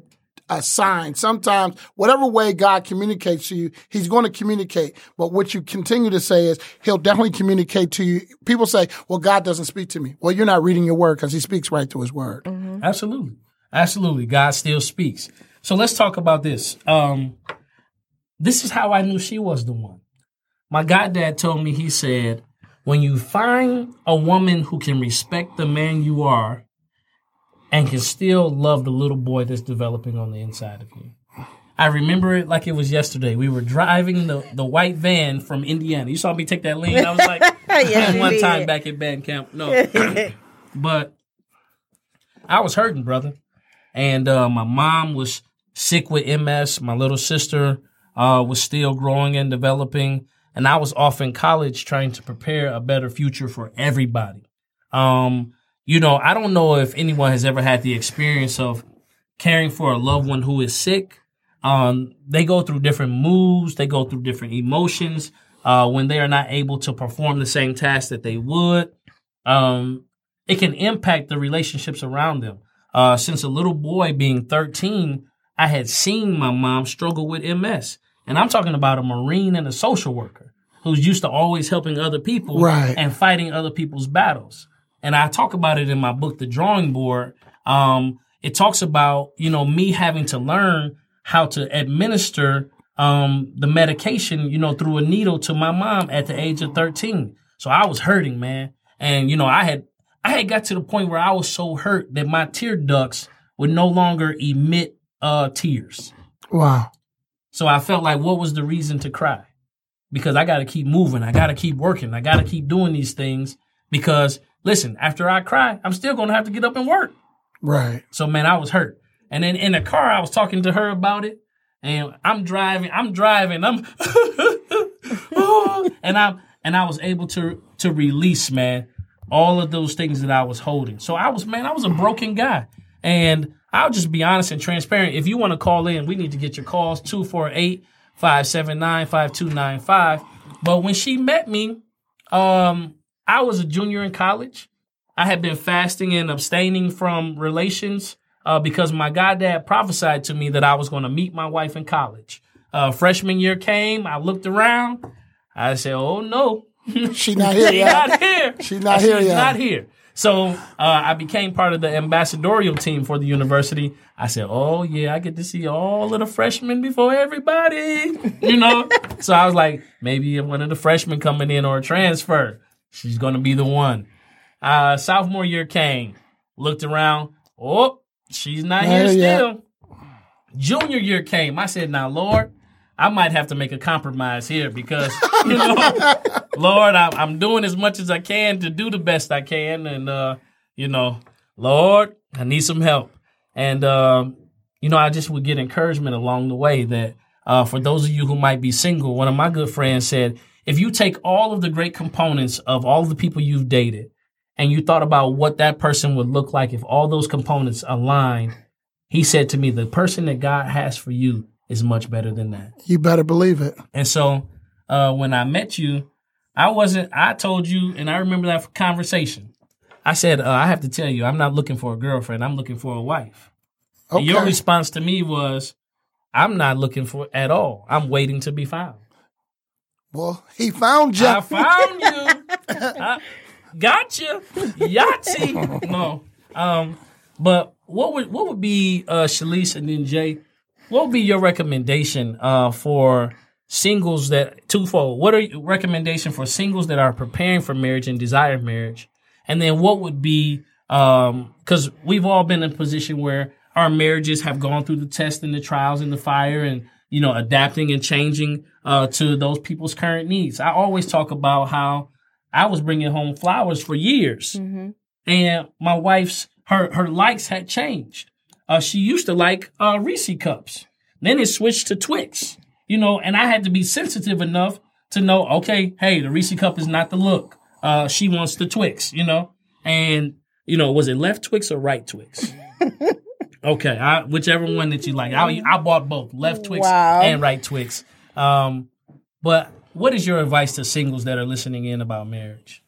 a sign. Sometimes whatever way God communicates to you, he's going to communicate. But what you continue to say is he'll definitely communicate to you. People say, well, God doesn't speak to me. Well, you're not reading your word because he speaks right through his word. Absolutely. Absolutely. God still speaks. So let's talk about this. Um, this is how I knew she was the one. My goddad told me, he said, when you find a woman who can respect the man you are and can still love the little boy that's developing on the inside of you. I remember it like it was yesterday. We were driving the, the white van from Indiana. You saw me take that lane. I was like, Yes, one did. time back at band camp. No, but I was hurting, brother. And uh, my mom was sick with MS. My little sister uh, was still growing and developing. And I was off in college trying to prepare a better future for everybody. Um, you know, I don't know if anyone has ever had the experience of caring for a loved one who is sick. Um, they go through different moods, they go through different emotions uh, when they are not able to perform the same task that they would. Um, it can impact the relationships around them. Uh, since a little boy being 13, I had seen my mom struggle with MS. And I'm talking about a Marine and a social worker who's used to always helping other people Right. and fighting other people's battles. And I talk about it in my book, The Drawing Board. Um, it talks about, you know, me having to learn how to administer um, the medication, you know, through a needle to my mom at the age of 13. So I was hurting, man. And, you know, I had, I had got to the point where I was so hurt that my tear ducts would no longer emit, uh, tears. Wow. So I felt like, what was the reason to cry? Because I got to keep moving. I got to keep working. I got to keep doing these things because listen, after I cry, I'm still going to have to get up and work. Right. So man, I was hurt. And then in the car, I was talking to her about it. And I'm driving, I'm driving, I'm, and I'm, and I was able to, to release, man, all of those things that I was holding. So I was, man, I was a broken guy. And I'll just be honest and transparent. If you want to call in, we need to get your calls 248 579 5295. But when she met me, um, I was a junior in college. I had been fasting and abstaining from relations uh, because my goddad prophesied to me that I was going to meet my wife in college. Uh, freshman year came. I looked around. I said, "Oh no, She not here She's yet. not here. She's not here She's yet. not here." So uh, I became part of the ambassadorial team for the university. I said, "Oh yeah, I get to see all of the freshmen before everybody," you know. so I was like, maybe one of the freshmen coming in or a transfer. She's gonna be the one. Uh, sophomore year came, looked around. Oh, she's not here yet. still. Junior year came. I said, "Now, Lord." I might have to make a compromise here because, you know, Lord, I'm, I'm doing as much as I can to do the best I can. And, uh, you know, Lord, I need some help. And, um, you know, I just would get encouragement along the way that uh, for those of you who might be single, one of my good friends said, if you take all of the great components of all the people you've dated and you thought about what that person would look like if all those components aligned, he said to me, the person that God has for you is much better than that. You better believe it. And so uh, when I met you, I wasn't, I told you, and I remember that conversation. I said, uh, I have to tell you, I'm not looking for a girlfriend. I'm looking for a wife. Okay. And your response to me was, I'm not looking for at all. I'm waiting to be found. Well, he found you. I found you. I gotcha. Yahtzee. No. Um, but what would what would be uh Shalice and then Jay, what would be your recommendation uh for singles that twofold? What are your recommendation for singles that are preparing for marriage and desire marriage? And then what would be um because we've all been in a position where our marriages have gone through the test and the trials and the fire and you know adapting and changing uh to those people's current needs. I always talk about how I was bringing home flowers for years and my wife's her her likes had changed. Uh, she used to like uh, Reese cups. Then it switched to Twix. You know, and I had to be sensitive enough to know, okay, hey, the Reese cup is not the look. Uh, she wants the Twix. You know, and you know, was it left Twix or right Twix? okay, I, whichever one that you like. I, I bought both, left Twix Wow. and right Twix. Um, but what is your advice to singles that are listening in about marriage?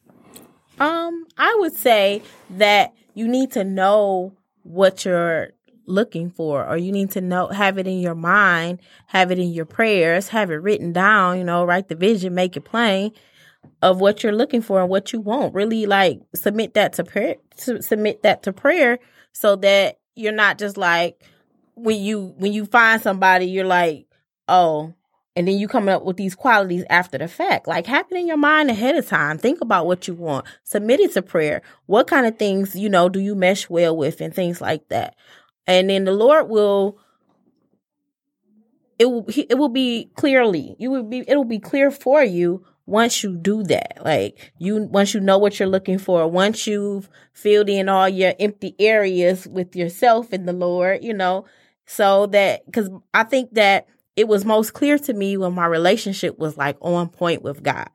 Um, I would say that you need to know what you're looking for, or you need to know, have it in your mind, have it in your prayers, have it written down, you know, write the vision, make it plain of what you're looking for and what you want. Really like submit that to prayer, submit that to prayer so that you're not just like, when you when you find somebody, you're like, oh, and then you come up with these qualities after the fact. Like happen in your mind ahead of time. Think about what you want. Submit it to prayer. What kind of things, you know, do you mesh well with and things like that. And then the Lord will it will it will be clearly you will be it'll be clear for you once you do that like you once you know what you're looking for once you've filled in all your empty areas with yourself and the lord you know so that because i think that it was most clear to me when my relationship was like on point with god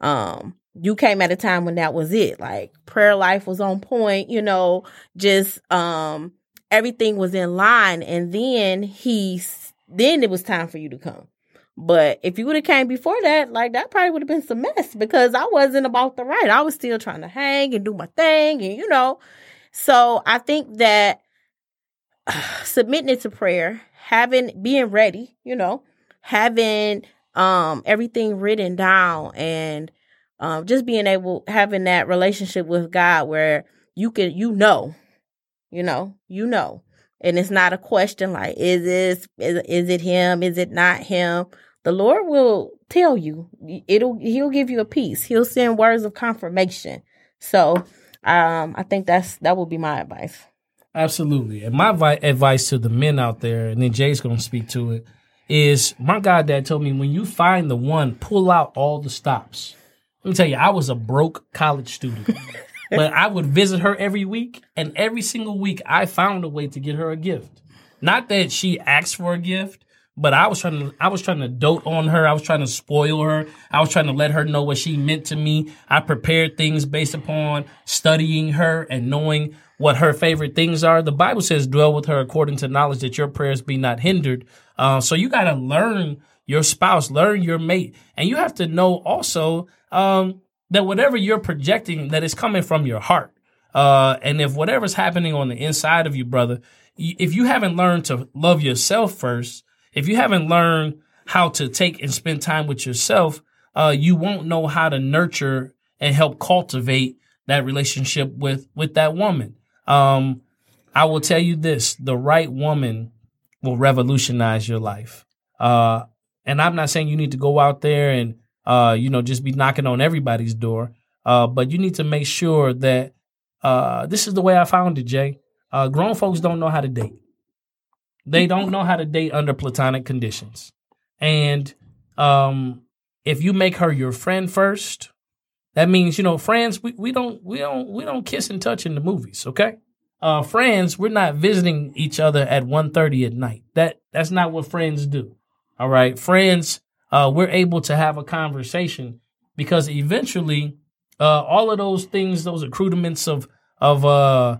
um you came at a time when that was it like prayer life was on point you know just um everything was in line and then he then it was time for you to come. But if you would have came before that, like that probably would have been some mess because I wasn't about the right. I was still trying to hang and do my thing and you know. So I think that uh, submitting it to prayer, having being ready, you know, having um everything written down and um just being able having that relationship with God where you can you know, you know, you know. And it's not a question like is this is, is it him? Is it not him? The lord will tell you. It'll he'll give you a peace. He'll send words of confirmation. So um i think that's that would be my advice absolutely and my vi- advice to the men out there and then jay's gonna speak to it is my goddad told me when you find the one pull out all the stops let me tell you i was a broke college student but I would visit her every week, and every single week I found a way to get her a gift. Not that she asked for a gift, but I was trying to I was trying to dote on her. I was trying to spoil her. I was trying to let her know what she meant to me. I prepared things based upon studying her and knowing what her favorite things are. The Bible says, "Dwell with her according to knowledge, that your prayers be not hindered." Uh, so you got to learn your spouse, learn your mate, and you have to know also um, that whatever you're projecting that is coming from your heart. Uh, and if whatever's happening on the inside of you, brother, if you haven't learned to love yourself first, if you haven't learned how to take and spend time with yourself, uh, you won't know how to nurture and help cultivate that relationship with with that woman. Um, I will tell you this: the right woman will revolutionize your life. Uh, and I'm not saying you need to go out there and uh, you know, just be knocking on everybody's door. Uh, but you need to make sure that uh, this is the way I found it, Jay. Uh, grown folks don't know how to date. They don't know how to date under platonic conditions. And um, if you make her your friend first, that means you know, friends. We, we don't we don't we don't kiss and touch in the movies. Okay, uh, friends. We're not visiting each other at 1.30 at night. That that's not what friends do. All right, friends uh, we're able to have a conversation because eventually uh, all of those things, those accoutrements of of uh,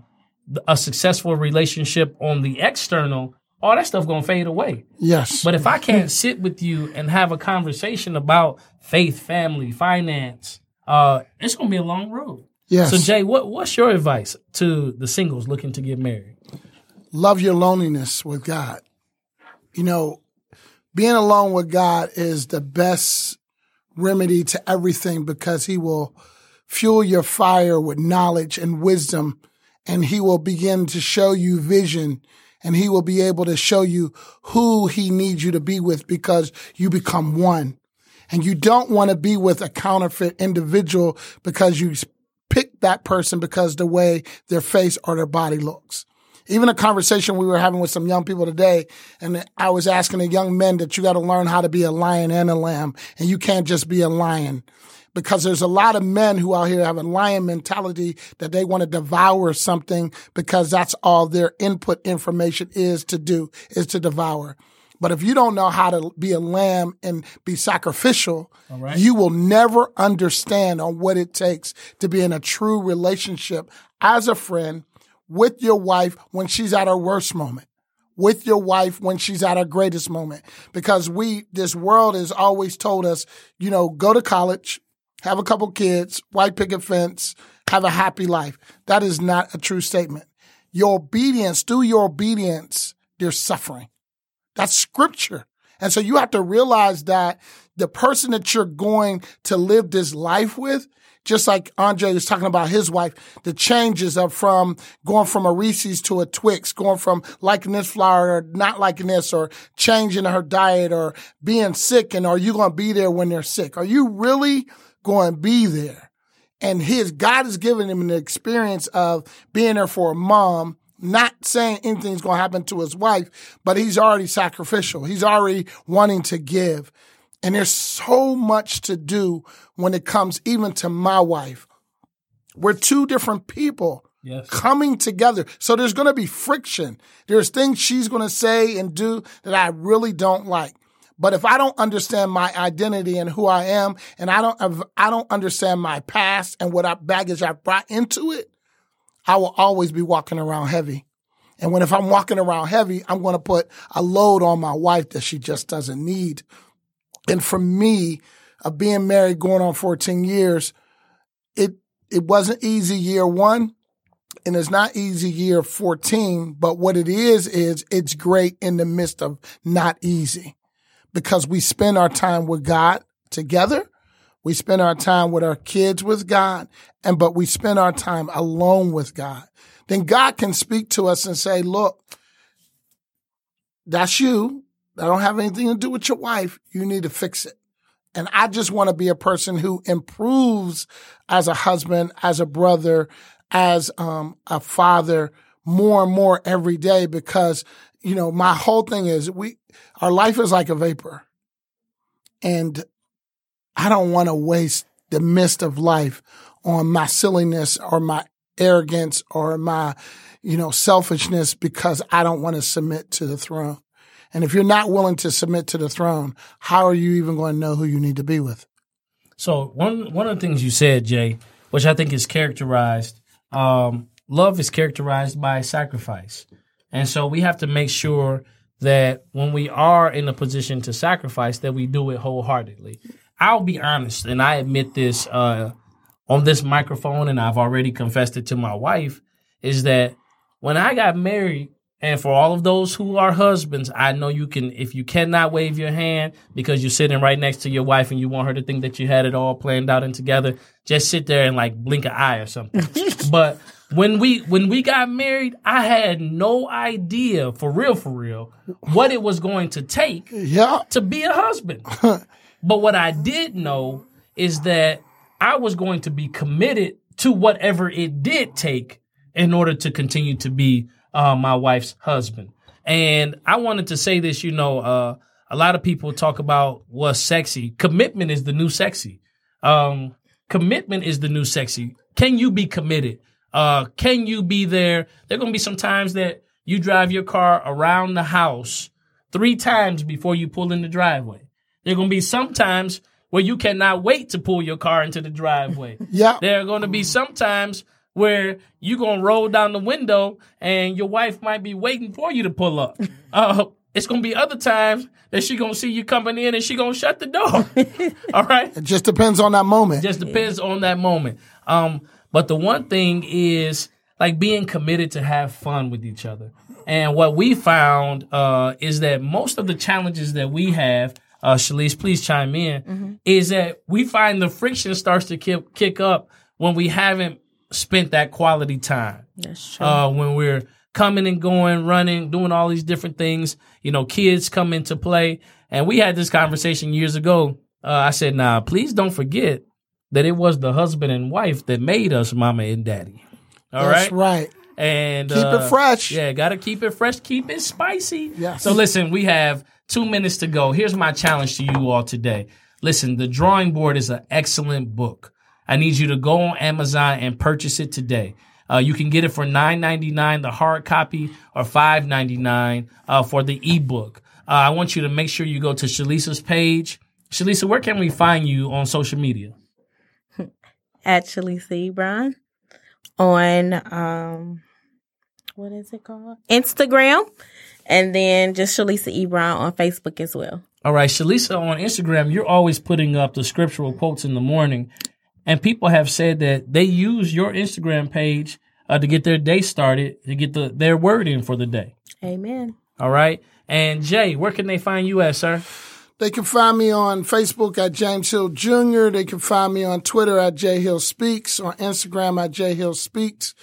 a successful relationship on the external, all that stuff gonna fade away. Yes. But if I can't sit with you and have a conversation about faith, family, finance, uh, it's gonna be a long road. Yes. So Jay, what what's your advice to the singles looking to get married? Love your loneliness with God. You know, being alone with God is the best remedy to everything because he will fuel your fire with knowledge and wisdom and he will begin to show you vision and he will be able to show you who he needs you to be with because you become one. And you don't want to be with a counterfeit individual because you pick that person because the way their face or their body looks even a conversation we were having with some young people today, and I was asking the young men that you got to learn how to be a lion and a lamb, and you can't just be a lion. Because there's a lot of men who out here have a lion mentality that they want to devour something because that's all their input information is to do, is to devour. But if you don't know how to be a lamb and be sacrificial, right. you will never understand on what it takes to be in a true relationship as a friend with your wife when she's at her worst moment, with your wife when she's at her greatest moment. Because we, this world has always told us, you know, go to college, have a couple kids, white picket fence, have a happy life. That is not a true statement. Your obedience, through your obedience, there's suffering. That's scripture. And so you have to realize that the person that you're going to live this life with, just like Andre was talking about his wife, the changes of from going from a Reese's to a Twix, going from liking this flower or not liking this or changing her diet or being sick. And are you going to be there when they're sick? Are you really going to be there? And his God has given him an experience of being there for a mom not saying anything's going to happen to his wife, but he's already sacrificial. He's already wanting to give. And there's so much to do when it comes even to my wife. We're two different people Yes. coming together. So there's going to be friction. There's things she's going to say and do that I really don't like. But if I don't understand my identity and who I am, and I don't, I don't understand my past and what I, baggage I brought into it, I will always be walking around heavy. And when if I'm walking around heavy, I'm going to put a load on my wife that she just doesn't need. And for me, of being married going on 14 years, it it wasn't easy year one, and it's not easy year 14. But what it is is it's great in the midst of not easy, because we spend our time with God together. We spend our time with our kids with God, and but we spend our time alone with God. Then God can speak to us and say, "Look, that's you. I don't have anything to do with your wife. You need to fix it." And I just want to be a person who improves as a husband, as a brother, as um, a father more and more every day because, you know, my whole thing is we, our life is like a vapor. And I don't want to waste the mist of life on my silliness or my arrogance or my, you know, selfishness because I don't want to submit to the throne. And if you're not willing to submit to the throne, how are you even going to know who you need to be with? So one one of the things you said, Jay, which I think is characterized, um, love is characterized by sacrifice, and so we have to make sure that when we are in a position to sacrifice, that we do it wholeheartedly. I'll be honest, and I admit this uh, on this microphone, and I've already confessed it to my wife, is that when I got married, and for all of those who are husbands, I know you can, if you cannot wave your hand because you're sitting right next to your wife and you want her to think that you had it all planned out and together, just sit there and like blink an eye or something. but when we when we got married, I had no idea for real, for real, what it was going to take Yeah. to be a husband. but what I did know is that I was going to be committed to whatever it did take in order to continue to be uh, my wife's husband. And I wanted to say this, you know, uh, a lot of people talk about what's sexy. Commitment is the new sexy. Um, commitment is the new sexy. Can you be committed? Uh, can you be there? There are going to be some times that you drive your car around the house three times before you pull in the driveway. There are going to be sometimes where you cannot wait to pull your car into the driveway. Yeah. There are going to be some times where you're going to roll down the window and your wife might be waiting for you to pull up. Uh, it's going to be other times that she going to see you coming in and she going to shut the door. All right? It just depends on that moment. just depends on that moment. Um, but the one thing is like being committed to have fun with each other. And what we found uh, is that most of the challenges that we have, uh, Shalise, please chime in, is that we find the friction starts to kick, kick up when we haven't spent that quality time That's true. uh, when we're coming and going, running, doing all these different things. You know, kids come into play. And we had this conversation years ago. Uh, I said, nah, please don't forget that it was the husband and wife that made us mama and daddy. All right, That's right. And Keep uh, it fresh. Yeah, got to keep it fresh, keep it spicy. Yes. So listen, we have two minutes to go. Here's my challenge to you all today. Listen, The Drawing Board is an excellent book. I need you to go on Amazon and purchase it today. Uh, you can get it for nine ninety nine, the hard copy, or five ninety nine uh, for the ebook. Uh, I want you to make sure you go to Shalisa's page. Shalisa, where can we find you on social media? At Shalisa Ebron on um what is it called? Instagram. And then just Shalisa Ebron on Facebook as well. All right, Shalisa on Instagram, you're always putting up the scriptural quotes in the morning, and people have said that they use your Instagram page uh, to get their day started, to get the their word in for the day. Amen. All right, and Jay, where can they find you at, sir? They can find me on Facebook at James Hill Jr. They can find me on Twitter at J Hill Speaks or Instagram at J Hill Speaks.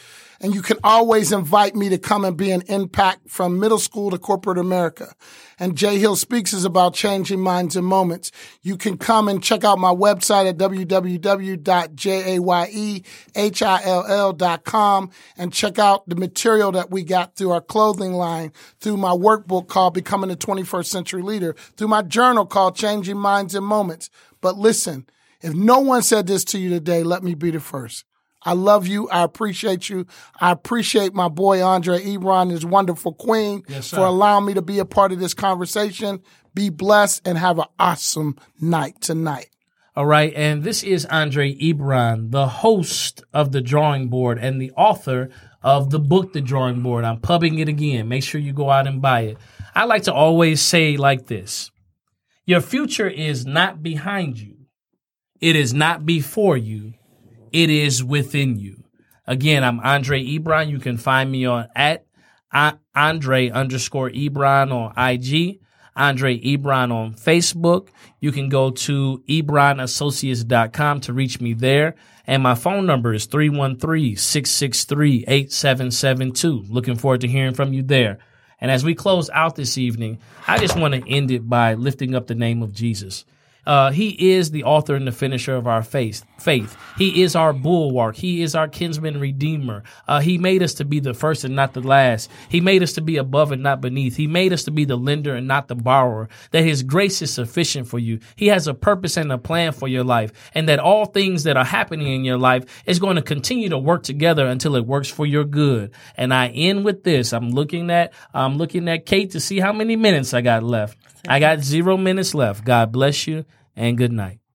And you can always invite me to come and be an impact from middle school to corporate America. And Jay Hill Speaks is about changing minds and moments. You can come and check out my website at www.jayehill.com and check out the material that we got through our clothing line, through my workbook called Becoming a 21st Century Leader, through my journal called Changing Minds and Moments. But listen, if no one said this to you today, let me be the first. I love you. I appreciate you. I appreciate my boy Andre Ebron, his wonderful queen, Yes, for allowing me to be a part of this conversation. Be blessed and have an awesome night tonight. All right. And this is Andre Ebron, the host of The Drawing Board and the author of the book, The Drawing Board. I'm pubbing it again. Make sure you go out and buy it. I like to always say like this Your future is not behind you, it is not before you, it is within you. Again, I'm Andre Ebron. You can find me on at Andre underscore Ebron on IG. Andre Ebron on Facebook. You can go to ebronassociates.com to reach me there. And my phone number is 313-663-8772. Looking forward to hearing from you there. And as we close out this evening, I just want to end it by lifting up the name of Jesus. Uh, he is the author and the finisher of our faith. Faith. He is our bulwark. He is our kinsman redeemer. Uh, he made us to be the first and not the last. He made us to be above and not beneath. He made us to be the lender and not the borrower. That His grace is sufficient for you. He has a purpose and a plan for your life, and that all things that are happening in your life is going to continue to work together until it works for your good. And I end with this. I'm looking at I'm looking at Kate to see how many minutes I got left. I got zero minutes left. God bless you and good night.